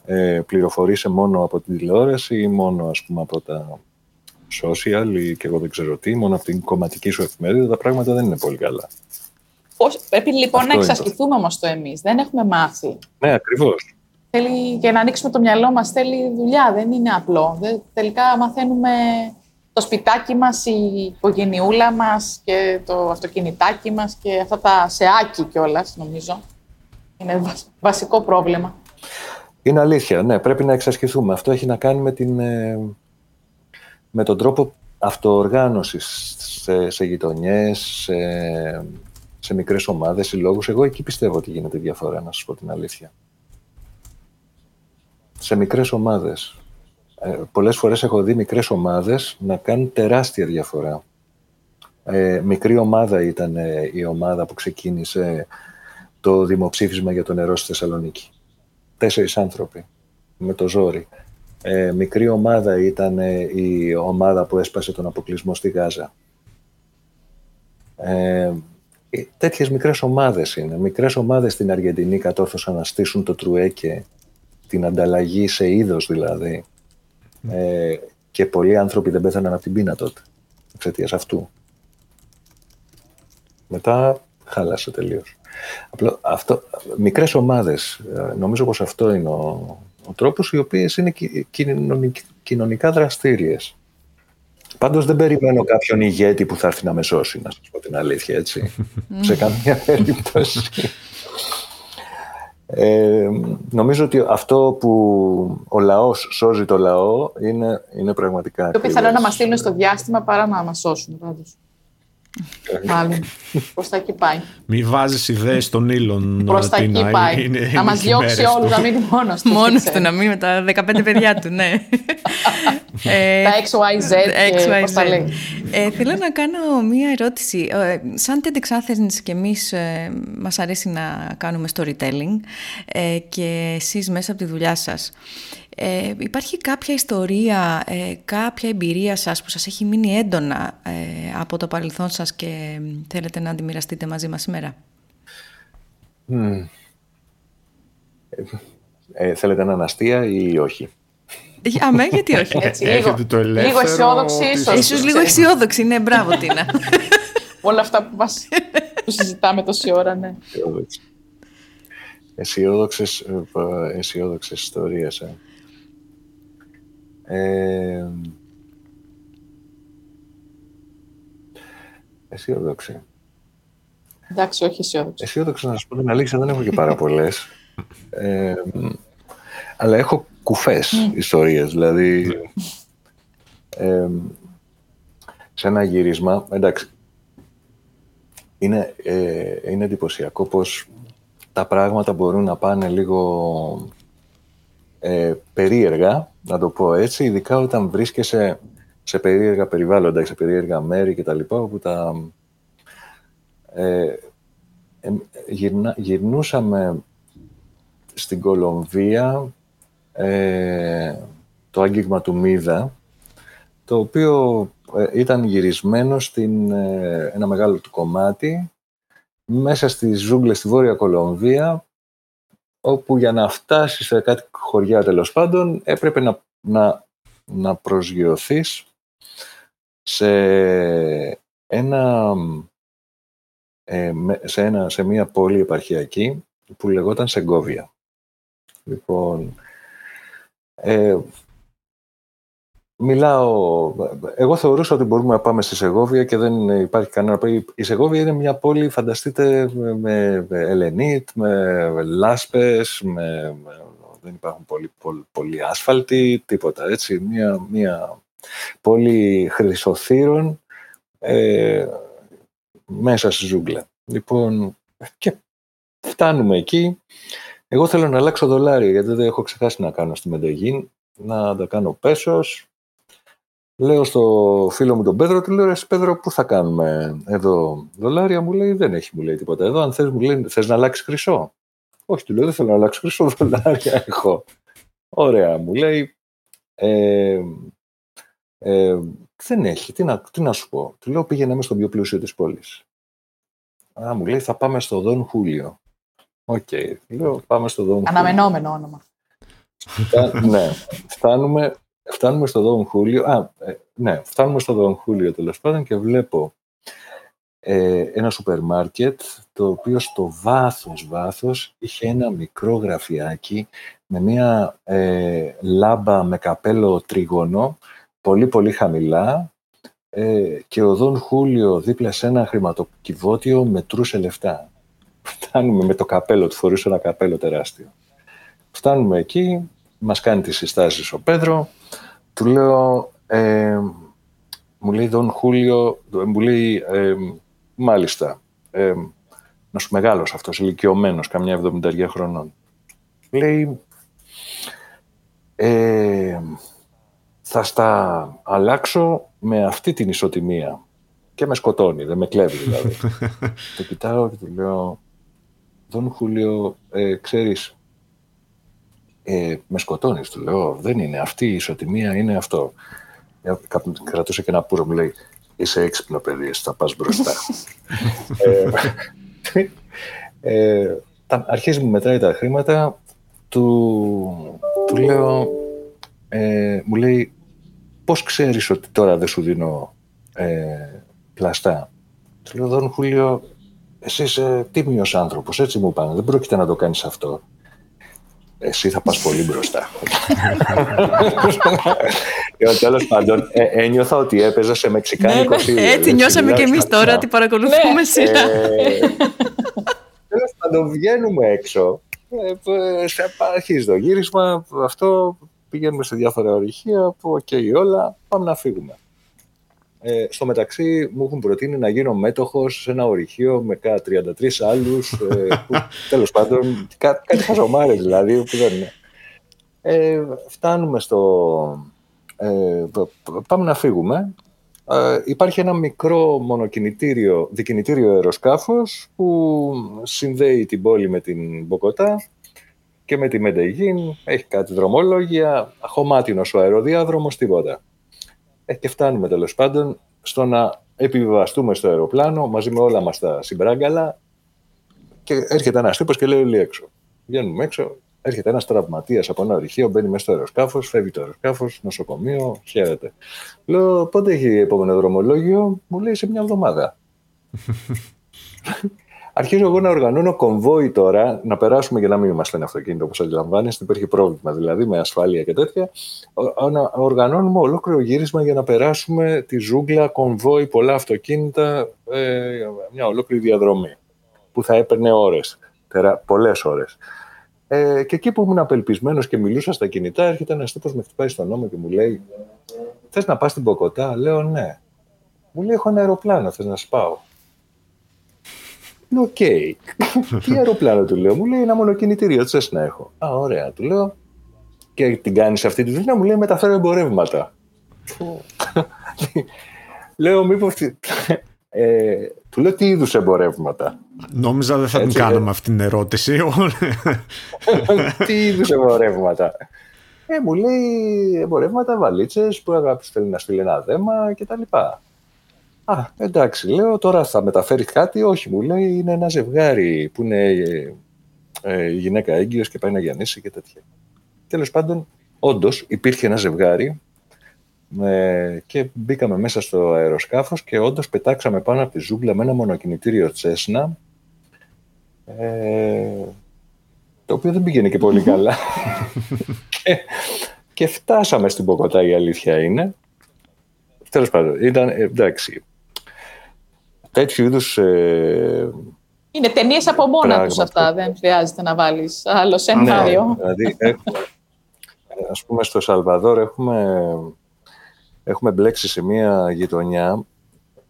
ε, πληροφορείσαι μόνο από την τηλεόραση ή μόνο ας πούμε, από τα social ή και εγώ δεν ξέρω τι, μόνο από την κομματική σου εφημερίδα, τα πράγματα δεν είναι πολύ καλά. Πώς, πρέπει λοιπόν Αυτό να εξασκηθούμε όμως το εμείς. Δεν έχουμε μάθει. Ναι, ακριβώς. Θέλει, για να ανοίξουμε το μυαλό μας θέλει δουλειά. Δεν είναι απλό. Δεν, τελικά μαθαίνουμε το σπιτάκι μας, η οικογενειούλα μας και το αυτοκινητάκι μας και αυτά τα σεάκι κιόλας, νομίζω. Είναι βασικό πρόβλημα. Είναι αλήθεια, ναι, πρέπει να εξασκηθούμε. Αυτό έχει να κάνει με, την, ε, με τον τρόπο αυτοοργάνωσης σε, σε γειτονιές, σε, σε μικρές ομάδες, συλλόγους. Εγώ εκεί πιστεύω ότι γίνεται διαφορά, να σας πω την αλήθεια. Σε μικρές ομάδες. Ε, πολλές φορές έχω δει μικρές ομάδες να κάνουν τεράστια διαφορά. Ε, μικρή ομάδα ήταν ε, η ομάδα που ξεκίνησε το δημοψήφισμα για το νερό στη Θεσσαλονίκη τέσσερις άνθρωποι με το ζόρι. Ε, μικρή ομάδα ήταν ε, η ομάδα που έσπασε τον αποκλεισμό στη Γάζα. Ε, τέτοιες μικρές ομάδες είναι. Μικρές ομάδες στην Αργεντινή κατόρθωσαν να στήσουν το Τρουέκε, την ανταλλαγή σε είδος δηλαδή. Ε, και πολλοί άνθρωποι δεν πέθαναν από την πείνα τότε, εξαιτίας αυτού. Μετά χάλασε τελείως. Απλό, αυτό, μικρές ομάδες, ε, νομίζω πως αυτό είναι ο, ο τρόπος, οι οποίες είναι κοινωνικά δραστήριες. Πάντως δεν περιμένω κάποιον ηγέτη που θα έρθει να με σώσει, να σας πω την αλήθεια, έτσι. *laughs* Σε καμία περίπτωση. Ε, νομίζω ότι αυτό που ο λαός σώζει το λαό είναι, είναι πραγματικά... Το πιθανό να μας στείλουν στο διάστημα παρά να μας σώσουν, πάντως. Μάλλον. Προ τα εκεί πάει. Μη βάζεις ιδέες στον ήλον. Προ τα εκεί πάει. να μας διώξει όλους, να μείνει μόνος του. Μόνος του, να μείνει με τα 15 παιδιά του, ναι. *laughs* Ε, τα XYZ. Και τα λέει. Ε, θέλω να κάνω μία ερώτηση. Ε, σαν TEDx Athens και εμείς μας αρέσει να κάνουμε storytelling και εσείς μέσα από τη δουλειά σας. Ε, υπάρχει κάποια ιστορία, ε, κάποια εμπειρία σας που σας έχει μείνει έντονα ε, από το παρελθόν σας και θέλετε να αντιμοιραστείτε μαζί μας σήμερα; Mm. Ε, θέλετε να αστεία ή όχι; Αμέ, γιατί όχι; Έτσι, λίγο, το λίγο αισιόδοξη ίσως. Ίσως λίγο αισιόδοξη, ναι, μπράβο Τίνα. *laughs* Όλα αυτά που, μας, που συζητάμε τόση ώρα, ναι. Αισιόδοξες, αισιόδοξες ιστορίες. Ε. Ε, αισιόδοξη. Εντάξει, όχι αισιόδοξη. Αισιόδοξη, να σα πω την αλήθεια, δεν έχω και πάρα πολλές. Ε, αλλά έχω κουφές mm. ιστορίες, δηλαδή ε, σε ένα γύρισμα, εντάξει, είναι, ε, είναι εντυπωσιακό πως τα πράγματα μπορούν να πάνε λίγο ε, περίεργα, να το πω έτσι, ειδικά όταν βρίσκεσαι σε περίεργα περιβάλλοντα, σε περίεργα μέρη κτλ. όπου τα... Ε, ε, γυρνούσαμε στην Κολομβία ε, το άγγιγμα του Μίδα, το οποίο ε, ήταν γυρισμένο στην ε, ένα μεγάλο του κομμάτι μέσα στις ζούγκλες στη Βόρεια Κολομβία όπου για να φτάσεις σε κάτι χωριά τέλος πάντων έπρεπε να, να, να προσγειωθείς σε ένα, ε, σε, ένα, σε μια πόλη επαρχιακή που λεγόταν Σεγκόβια. Λοιπόν, ε, μιλάω, εγώ θεωρούσα ότι μπορούμε να πάμε στη Σεγόβια και δεν υπάρχει κανένα. Η Σεγόβια είναι μια πόλη, φανταστείτε, με ελενίτ, με λάσπες, με, δεν υπάρχουν πολύ, πολύ, πολύ άσφαλτοι, τίποτα έτσι. Μια, μια πόλη χρυσοθύρων ε, μέσα στη ζούγκλα. Λοιπόν, και φτάνουμε εκεί. Εγώ θέλω να αλλάξω δολάρια, γιατί δεν έχω ξεχάσει να κάνω στη Μεντεγίν, να τα κάνω πέσος, Λέω στο φίλο μου τον Πέδρο, του λέω, εσύ Πέδρο, πού θα κάνουμε εδώ δολάρια, μου λέει, δεν έχει, μου λέει τίποτα εδώ, αν θες, μου λέει, θες να αλλάξεις χρυσό; Όχι, του λέω, δεν θέλω να αλλάξω χρυσό, *laughs* δολάρια έχω. Ωραία, μου λέει, ε, ε, δεν έχει, τι να, τι να σου πω. Του λέω, πήγαινε στο πιο πλούσιο της πόλης. Α, μου λέει, θα πάμε στο Δον Χούλιο. OK, okay. λέω, πάμε στο Δον Χούλιο. Αναμενόμενο όνομα. ναι, φτάνουμε, φτάνουμε στο Δόν Χούλιο, α, ε, ναι, φτάνουμε στο Δόν Χούλιο τέλος πάντων και βλέπω ε, ένα σούπερ μάρκετ το οποίο στο βάθος βάθος είχε ένα μικρό γραφιάκι με μια ε, λάμπα με καπέλο τρίγωνο πολύ πολύ χαμηλά ε, και ο Δον Χούλιο δίπλα σε ένα χρηματοκιβώτιο μετρούσε λεφτά. Φτάνουμε με το καπέλο, του φορούσε ένα καπέλο τεράστιο. Φτάνουμε εκεί, μας κάνει τις συστάσεις ο Πέδρο, του λέω, ε, μου λέει Δον Χούλιο, μου λέει, ε, μάλιστα, ε, να σου μεγάλος αυτός, ηλικιωμένος, καμιά εβδομηνταριά χρονών. Λέει, ε, θα στα αλλάξω με αυτή την ισοτιμία. Και με σκοτώνει, δεν με κλέβει δηλαδή. *laughs* το κοιτάω και του λέω, Δον Χούλιο, ε, ξέρεις, ε, με σκοτώνεις, του λέω. Δεν είναι αυτή η ισοτιμία, είναι αυτό. Κρατούσε και ένα πουρο, μου λέει, είσαι έξυπνο παιδί, θα πας μπροστά. *laughs* ε, ε, αρχίζει μου μετράει τα χρήματα, του, του λέω, ε, μου λέει, πώς ξέρεις ότι τώρα δεν σου δίνω ε, πλαστά; Του λέω, Δόν Χούλιο, εσύ είσαι τίμιος άνθρωπος, έτσι μου πάνε, δεν πρόκειται να το κάνεις αυτό εσύ θα πας πολύ μπροστά. Τέλος πάντων, ε, ένιωθα ότι έπαιζα σε μεξικάνικο ναι, ναι, Έτσι νιώσαμε και εμείς τώρα ότι παρακολουθούμε ναι. σειρά. Ε, τέλος πάντων, βγαίνουμε έξω. Ε, αρχίζει το γύρισμα, αυτό πηγαίνουμε σε διάφορα ορυχεία που οκ όλα, πάμε να φύγουμε. Ε, στο μεταξύ μου έχουν προτείνει να γίνω μέτοχος σε ένα ορυχείο με κα 33 άλλους, ε, *laughs* τέλος πάντων, κά, κάτι χαζομάρες δηλαδή που δεν είναι. Ε, φτάνουμε στο... Ε, πάμε να φύγουμε. Ε, υπάρχει ένα μικρό μονοκινητήριο, δικινητήριο αεροσκάφος που συνδέει την πόλη με την Μποκοτά και με τη Μεντεγίν. Έχει κάτι δρομολόγια, χωμάτινος ο αεροδιάδρομος, τίποτα. Ε, και φτάνουμε τέλος πάντων στο να επιβιβαστούμε στο αεροπλάνο μαζί με όλα μας τα συμπράγκαλα και έρχεται ένας τύπος και λέει όλοι έξω. Βγαίνουμε έξω, έρχεται ένας τραυματίας από ένα ορυχείο, μπαίνει μέσα στο αεροσκάφος, φεύγει το αεροσκάφος, νοσοκομείο, χαίρεται. Λέω, πότε έχει επόμενο δρομολόγιο, μου λέει σε μια εβδομάδα. *laughs* Αρχίζω εγώ να οργανώνω κομβόι τώρα, να περάσουμε για να μην είμαστε ένα αυτοκίνητο όπως αντιλαμβάνεστε. Υπάρχει πρόβλημα δηλαδή με ασφάλεια και τέτοια. Να οργανώνουμε ολόκληρο γύρισμα για να περάσουμε τη ζούγκλα, κομβόι, πολλά αυτοκίνητα, ε, μια ολόκληρη διαδρομή που θα έπαιρνε ώρες. Πολλές ώρες. Ε, και εκεί που ήμουν απελπισμένος και μιλούσα στα κινητά, έρχεται ένας τύπος με χτυπάει στον νόμο και μου λέει: Θες να πας στην Μπογκοτά, λέω ναι. Μου λέει: Έχω ένα αεροπλάνο, θες να σε πάω. Λέω, οκ. Τι αεροπλάνο του λέω. Μου λέει ένα μονοκινητήριο, τι να έχω. Α, ωραία, του λέω. Και την κάνεις αυτή τη δουλειά, μου λέει μεταφέρω εμπορεύματα. λέω, μήπως. Ε, του λέω τι είδους εμπορεύματα; Νόμιζα δεν θα την κάναμε αυτή την ερώτηση. *laughs* τι είδους εμπορεύματα; Ε, μου λέει εμπορεύματα, βαλίτσες που αγάπης θέλει να στείλει ένα δέμα κτλ. Α, εντάξει, λέω, τώρα θα μεταφέρει κάτι. Όχι, μου λέει, είναι ένα ζευγάρι που είναι ε, ε, γυναίκα έγκυος και πάει να γεννήσει και τέτοια. Τέλος πάντων, όντως υπήρχε ένα ζευγάρι ε, και μπήκαμε μέσα στο αεροσκάφος και όντως πετάξαμε πάνω από τη ζούγκλα με ένα μονοκινητήριο Τσέσνα ε, το οποίο δεν πήγαινε και πολύ καλά. *laughs* και και φτάσαμε στην Ποκοτά η αλήθεια είναι. Τέλος πάντων, ήταν, ε, εντάξει, τέτοιου είδους. Ε, είναι ταινίες από μόνα τους αυτά. Δεν χρειάζεται να βάλεις άλλο σενάριο. Ναι, δηλαδή, έχουμε, ας πούμε, στο Σαλβαδόρ έχουμε, έχουμε μπλέξει σε μία γειτονιά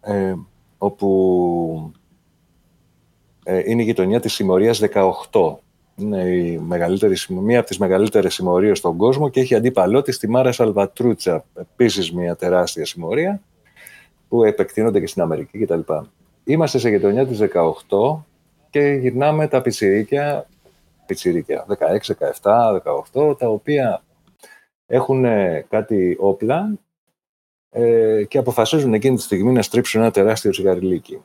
ε, όπου ε, είναι η γειτονιά της συμμορίας 18. Είναι η μεγαλύτερη, μία από τις μεγαλύτερες συμμορίες στον κόσμο και έχει αντίπαλό της τη Μάρα Σαλβατρούτσα, επίσης μια τεράστια συμμορία που επεκτείνονται και στην Αμερική κτλ. Είμαστε σε γειτονιά της 18 και γυρνάμε τα πιτσιρίκια, πιτσιρίκια 16, 17, 18, τα οποία έχουν κάτι όπλα ε, και αποφασίζουν εκείνη τη στιγμή να στρίψουν ένα τεράστιο τσιγαριλίκι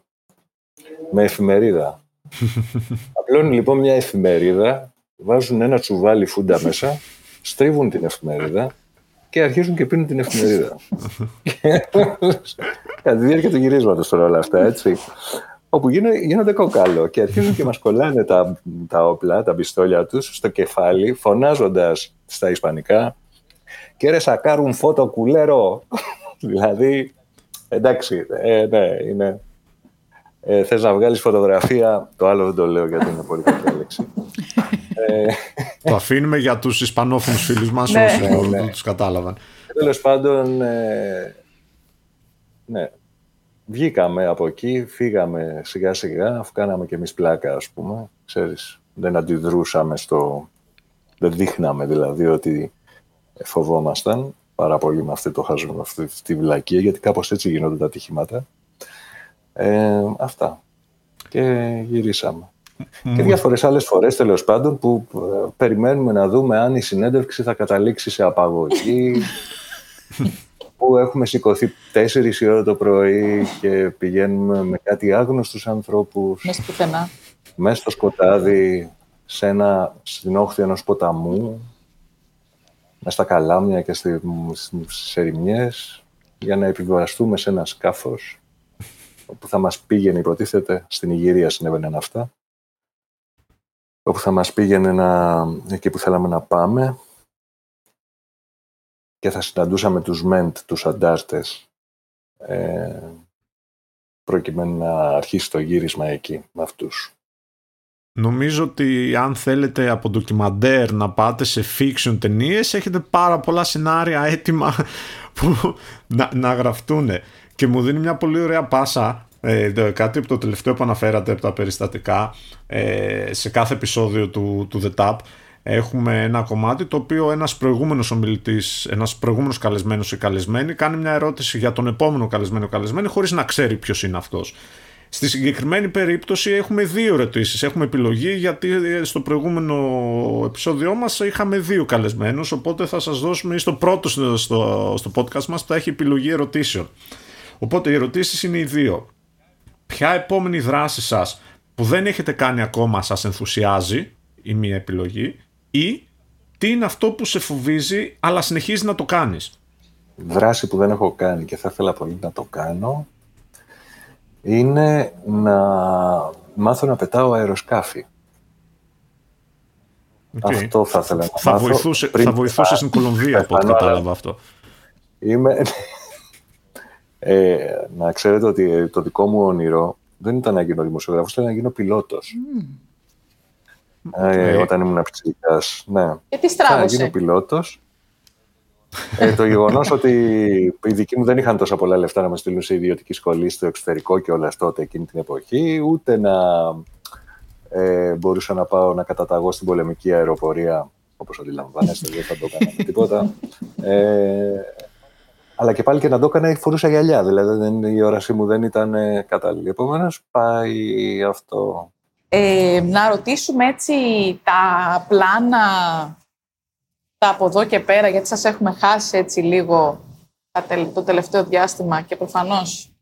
με εφημερίδα. *laughs* Απλώνουν λοιπόν μια εφημερίδα, βάζουν ένα τσουβάλι φούντα μέσα, στρίβουν την εφημερίδα και αρχίζουν και πίνουν την εφημερίδα. Κατά τη διάρκεια του γυρίσματος τώρα όλα αυτά, έτσι. Όπου γίνονται κοκάλο και αρχίζουν και μας κολλάνε τα, τα όπλα, τα πιστόλια τους στο κεφάλι, φωνάζοντας στα Ισπανικά και ρε σακάρουν φώτο κουλέρο. δηλαδή, εντάξει, ε, ναι, είναι... Ε, θες να βγάλεις φωτογραφία, το άλλο δεν το λέω γιατί είναι πολύ κακή λέξη. Ε, το αφήνουμε για τους Ισπανόφωνους φίλους μας ναι. όσοι ναι, ναι. τους κατάλαβαν. Τέλος πάντων, ε, ναι, βγήκαμε από εκεί, φύγαμε σιγά σιγά, αφού κάναμε και εμείς πλάκα ας πούμε, ξέρεις, δεν αντιδρούσαμε στο, δεν δείχναμε δηλαδή ότι φοβόμασταν πάρα πολύ με αυτό το χάζο, με αυτή τη βλακία, γιατί κάπως έτσι γίνονται τα ατυχήματα. Ε, αυτά. Και γυρίσαμε. Και διάφορες άλλες φορές τέλος πάντων που ε, περιμένουμε να δούμε αν η συνέντευξη θα καταλήξει σε απαγωγή. *laughs* που έχουμε σηκωθεί 4 η ώρα το πρωί και πηγαίνουμε με κάτι άγνωστους ανθρώπους. Μέσα στο πουθενά. Μέσα στο σκοτάδι, σε ένα, στην όχθη ενός ποταμού, μέσα στα καλάμια και στις ερημιές, για να επιβαστούμε σε ένα σκάφος που θα μας πήγαινε, υποτίθεται, στην Ιγυρία συνέβαιναν αυτά, όπου θα μας πήγαινε να, εκεί που θέλαμε να πάμε και θα συναντούσαμε τους ΜΕΝΤ, τους αντάρτες, ε, προκειμένου να αρχίσει το γύρισμα εκεί με αυτούς. Νομίζω ότι αν θέλετε από ντοκιμαντέρ να πάτε σε fiction ταινίες, έχετε πάρα πολλά σενάρια έτοιμα που να, να γραφτούν. Και μου δίνει μια πολύ ωραία πάσα ε, κάτι από το τελευταίο που αναφέρατε από τα περιστατικά ε, σε κάθε επεισόδιο του, του The Tap έχουμε ένα κομμάτι το οποίο ένας προηγούμενος ομιλητής, ένας προηγούμενος καλεσμένος ή καλεσμένη κάνει μια ερώτηση για τον επόμενο καλεσμένο ή καλεσμένη χωρίς να ξέρει ποιος είναι αυτός. Στη συγκεκριμένη περίπτωση έχουμε δύο ερωτήσεις. Έχουμε επιλογή γιατί στο προηγούμενο επεισόδιό μας είχαμε δύο καλεσμένους οπότε θα σας δώσουμε στο πρώτο στο, στο, podcast μας που θα έχει επιλογή ερωτήσεων. Οπότε οι ερωτήσεις είναι οι δύο ποια επόμενη δράση σας που δεν έχετε κάνει ακόμα σας ενθουσιάζει η μία επιλογή ή τι είναι αυτό που σε φοβίζει αλλά συνεχίζει να το κάνεις; Δράση που δεν έχω κάνει και θα ήθελα πολύ να το κάνω είναι να μάθω να πετάω αεροσκάφη. Αυτό θα ήθελα να θα Βοηθούσε, θα βοηθούσες στην Κολομβία από ό,τι κατάλαβα αυτό. Είμαι, ε, να ξέρετε ότι το δικό μου όνειρο δεν ήταν να γίνω δημοσιογράφος, ήταν να γίνω πιλότος. Mm. Ε, όταν ήμουν ψυχικάς. Ναι. Και τι στράβωσε. Να γίνω πιλότος. ε, το γεγονός ότι οι δικοί μου δεν είχαν τόσα πολλά λεφτά να με στείλουν σε ιδιωτική σχολή στο εξωτερικό και όλα τότε εκείνη την εποχή, ούτε να ε, μπορούσα να πάω να καταταγώ στην πολεμική αεροπορία, όπως αντιλαμβάνεστε, δεν θα το κάναμε τίποτα. Ε, αλλά και πάλι και να το έκανα φορούσα γυαλιά, δηλαδή η όρασή μου δεν ήταν ε, κατάλληλη. Επομένως, πάει αυτό. Ε, να ρωτήσουμε έτσι τα πλάνα τα από εδώ και πέρα, γιατί σας έχουμε χάσει έτσι λίγο το τελευταίο διάστημα και προφανώς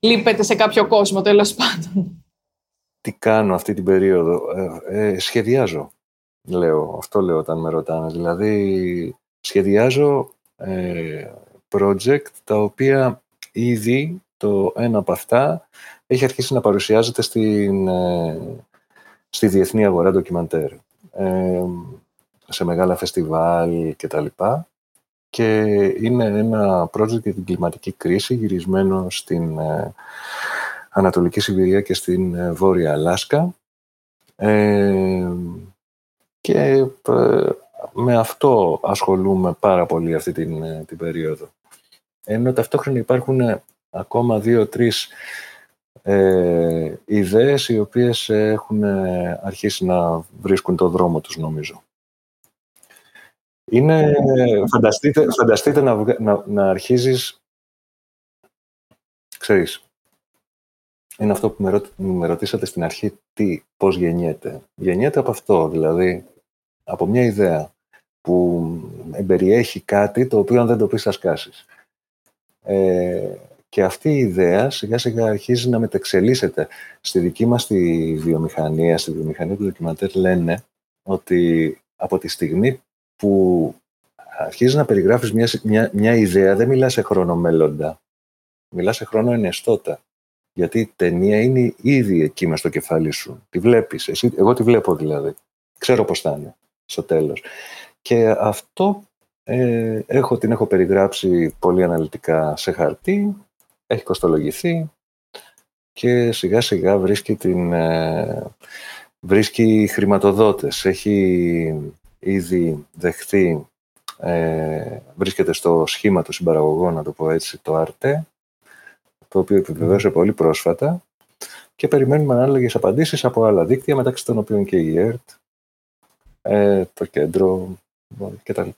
λείπετε σε κάποιο κόσμο τέλος πάντων. Τι κάνω αυτή την περίοδο; Ε, ε, σχεδιάζω, λέω. Αυτό λέω όταν με ρωτάνε. Δηλαδή, σχεδιάζω ε, project τα οποία ήδη το ένα από αυτά έχει αρχίσει να παρουσιάζεται στην, ε, στη διεθνή αγορά ντοκιμαντέρ. Ε, σε μεγάλα φεστιβάλ κτλ. Και είναι ένα project για την κλιματική κρίση γυρισμένο στην ε, Ανατολική Σιβηρία και στην ε, Βόρεια Αλάσκα. Ε, και με αυτό ασχολούμαι πάρα πολύ αυτή την, την περίοδο. Ενώ ταυτόχρονα υπάρχουν ακόμα δύο-τρεις ε, ιδέες οι οποίες έχουν αρχίσει να βρίσκουν το δρόμο τους νομίζω. Είναι, φανταστείτε, φανταστείτε να, να, να αρχίζεις, ξέρεις, είναι αυτό που με, με ρωτήσατε στην αρχή, τι, πώς γεννιέται. Γεννιέται από αυτό, δηλαδή, από μια ιδέα που εμπεριέχει κάτι το οποίο αν δεν το πεις θα σκάσεις. Ε, και αυτή η ιδέα σιγά σιγά αρχίζει να μετεξελίσσεται. Στη δική μας τη βιομηχανία, στη βιομηχανία του ντοκιμαντέρ λένε ότι από τη στιγμή που αρχίζεις να περιγράφεις μια, μια, μια ιδέα, δεν μιλάς σε χρόνο μέλλοντα. Μιλάς σε χρόνο ενεστώτα. Γιατί η ταινία είναι ήδη εκεί μες στο κεφάλι σου. Τη βλέπεις. Εσύ, εγώ τη βλέπω δηλαδή. Ξέρω πώς θα είναι στο τέλος. Και αυτό ε, έχω, την έχω περιγράψει πολύ αναλυτικά σε χαρτί, έχει κοστολογηθεί και σιγά σιγά βρίσκει, την, ε, βρίσκει χρηματοδότες. Έχει ήδη δεχθεί, ε, βρίσκεται στο σχήμα του συμπαραγωγού, να το πω έτσι, το ΑΡΤΕ, το οποίο επιβεβαίωσε πολύ πρόσφατα και περιμένουμε ανάλογες απαντήσεις από άλλα δίκτυα, μεταξύ των οποίων και η ΕΡΤ, ε, το κέντρο κτλ.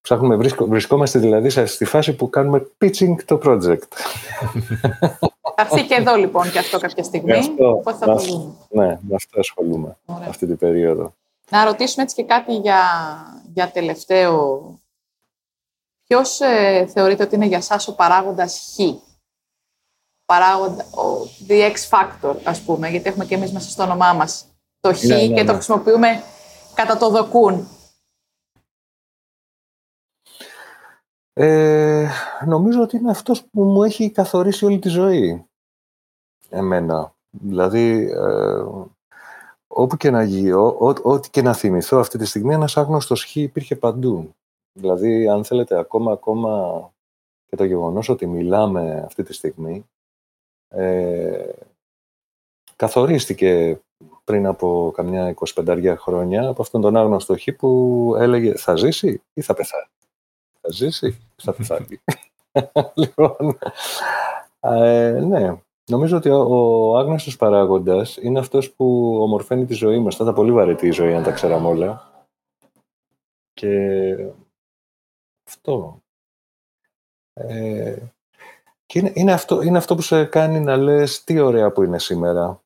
Ψάχνουμε, βρισκόμαστε δηλαδή στη φάση που κάνουμε pitching το project. *laughs* Θα έρθει και εδώ λοιπόν και αυτό κάποια στιγμή. Αυτό, θα ναι, με αυτό ασχολούμαι αυτή την περίοδο. Να ρωτήσουμε έτσι και κάτι για, για τελευταίο. Ποιος ε, θεωρείτε ότι είναι για σας ο παράγοντας Χ; Παράγοντα, ο, the X factor, ας πούμε, γιατί έχουμε και εμείς μέσα στο όνομά μας το Χ ναι, ναι, και το ναι. χρησιμοποιούμε κατά το δοκούν. Ε, νομίζω ότι είναι αυτός που μου έχει καθορίσει όλη τη ζωή. Εμένα. Δηλαδή, ε, όπου και να γύρω, ό,τι και να θυμηθώ αυτή τη στιγμή, ένας άγνωστος χ υπήρχε παντού. Δηλαδή, αν θέλετε, ακόμα, ακόμα και το γεγονός ότι μιλάμε αυτή τη στιγμή, ε, καθορίστηκε πριν από καμιά 25 χρόνια από αυτόν τον άγνωστο χ που έλεγε θα ζήσει ή θα πεθάνει; Θα ζήσει ή θα πεθάνει; *laughs* λοιπόν, ε, ναι, νομίζω ότι ο, ο άγνωστος παράγοντας είναι αυτός που ομορφαίνει τη ζωή μας. Θα ήταν πολύ βαρετή η ζωή αν τα ξέραμε όλα. Και αυτό. Ε, και είναι, είναι, αυτό, είναι αυτό που σε κάνει να λες τι ωραία που είναι σήμερα.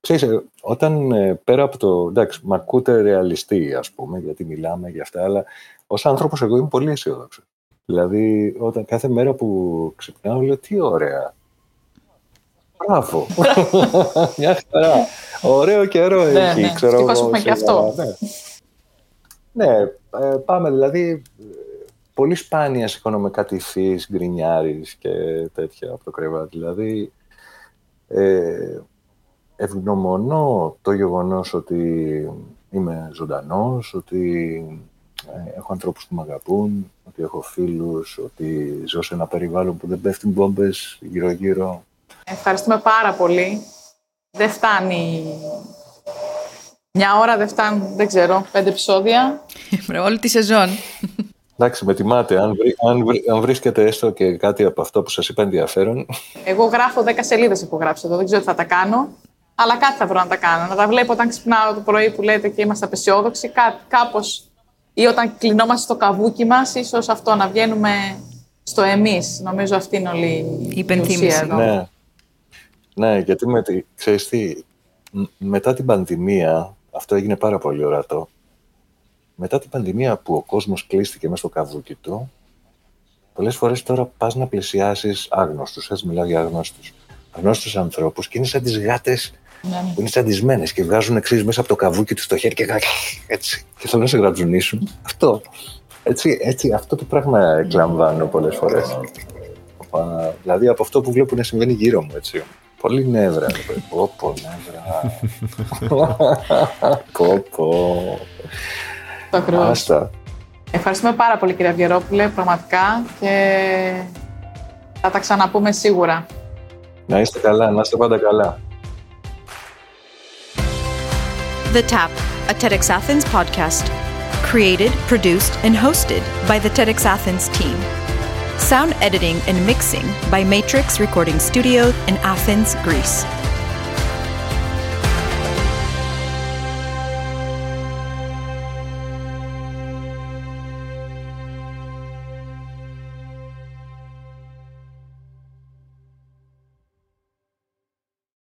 Ξέρεις, ε, όταν ε, πέρα από το... Εντάξει, μ' ακούτε ρεαλιστή, ας πούμε, γιατί μιλάμε για αυτά, αλλά ως άνθρωπος εγώ είμαι πολύ αισιόδοξος. Δηλαδή, όταν κάθε μέρα που ξυπνάω, λέω τι ωραία. Μπράβο. *laughs* Μια χαρά. Ωραίο καιρό ναι, έχει, ναι. ξέρω εγώ. και αυτό. Ναι, ναι ε, πάμε δηλαδή. Πολύ σπάνια σηκώνομαι κάτι φύς, γκρινιάρης και τέτοια από το κρεβάτι. Δηλαδή, ε, ευγνωμονώ το γεγονός ότι είμαι ζωντανός, ότι ε, έχω ανθρώπους που με αγαπούν, ότι έχω φίλους, ότι ζω σε ένα περιβάλλον που δεν πέφτουν μπόμπες γύρω-γύρω. Ευχαριστούμε πάρα πολύ. Δεν φτάνει μια ώρα, δεν φτάνει, δεν ξέρω, πέντε επεισόδια. *laughs* Όλη τη σεζόν. Εντάξει, με τιμάτε. Αν, αν, αν βρίσκεται έστω και κάτι από αυτό που σας είπα ενδιαφέρον. Εγώ γράφω 10 σελίδες που γράψω εδώ, δεν ξέρω τι θα τα κάνω. Αλλά κάτι θα βρω να τα κάνω. Να τα βλέπω όταν ξυπνάω το πρωί που λέτε και είμαστε απεσιόδοξοι, κάπως. ή όταν κλεινόμαστε στο καβούκι μας, ίσως αυτό να βγαίνουμε στο εμείς. Νομίζω αυτή είναι όλη η υπενθύμηση. Ναι. ναι, γιατί με, ξέρεις τι, μετά την πανδημία, αυτό έγινε πάρα πολύ ορατό, μετά την πανδημία που ο κόσμος κλείστηκε μέσα στο καβούκι του, πολλές φορές τώρα πας να πλησιάσεις άγνωστους, έτσι μιλάω για άγνωστους, αγνώστους ανθρώπους και είναι σαν τις γάτες ναι, ναι. που είναι τσαντισμένε και βγάζουν εξής μέσα από το καβούκι τους στο χέρι και έτσι. Και θέλουν να σε γρατζουνίσουν. Αυτό. Έτσι, έτσι, αυτό το πράγμα εκλαμβάνω πολλές φορές. Δηλαδή από αυτό που βλέπω να συμβαίνει γύρω μου, έτσι. Πολύ νεύρα. Πω, πω, νεύρα. *laughs* πω, πω. Το ακριβώς. Ευχαριστούμε πάρα πολύ κυρία Βιερόπουλε, πραγματικά και θα τα ξαναπούμε σίγουρα. Να είστε καλά, να είστε πάντα καλά. The Tap, a TEDx Athens podcast. Created, produced, and hosted by the TEDx Athens team. Sound editing and mixing by Matrix Recording Studio in Athens, Greece.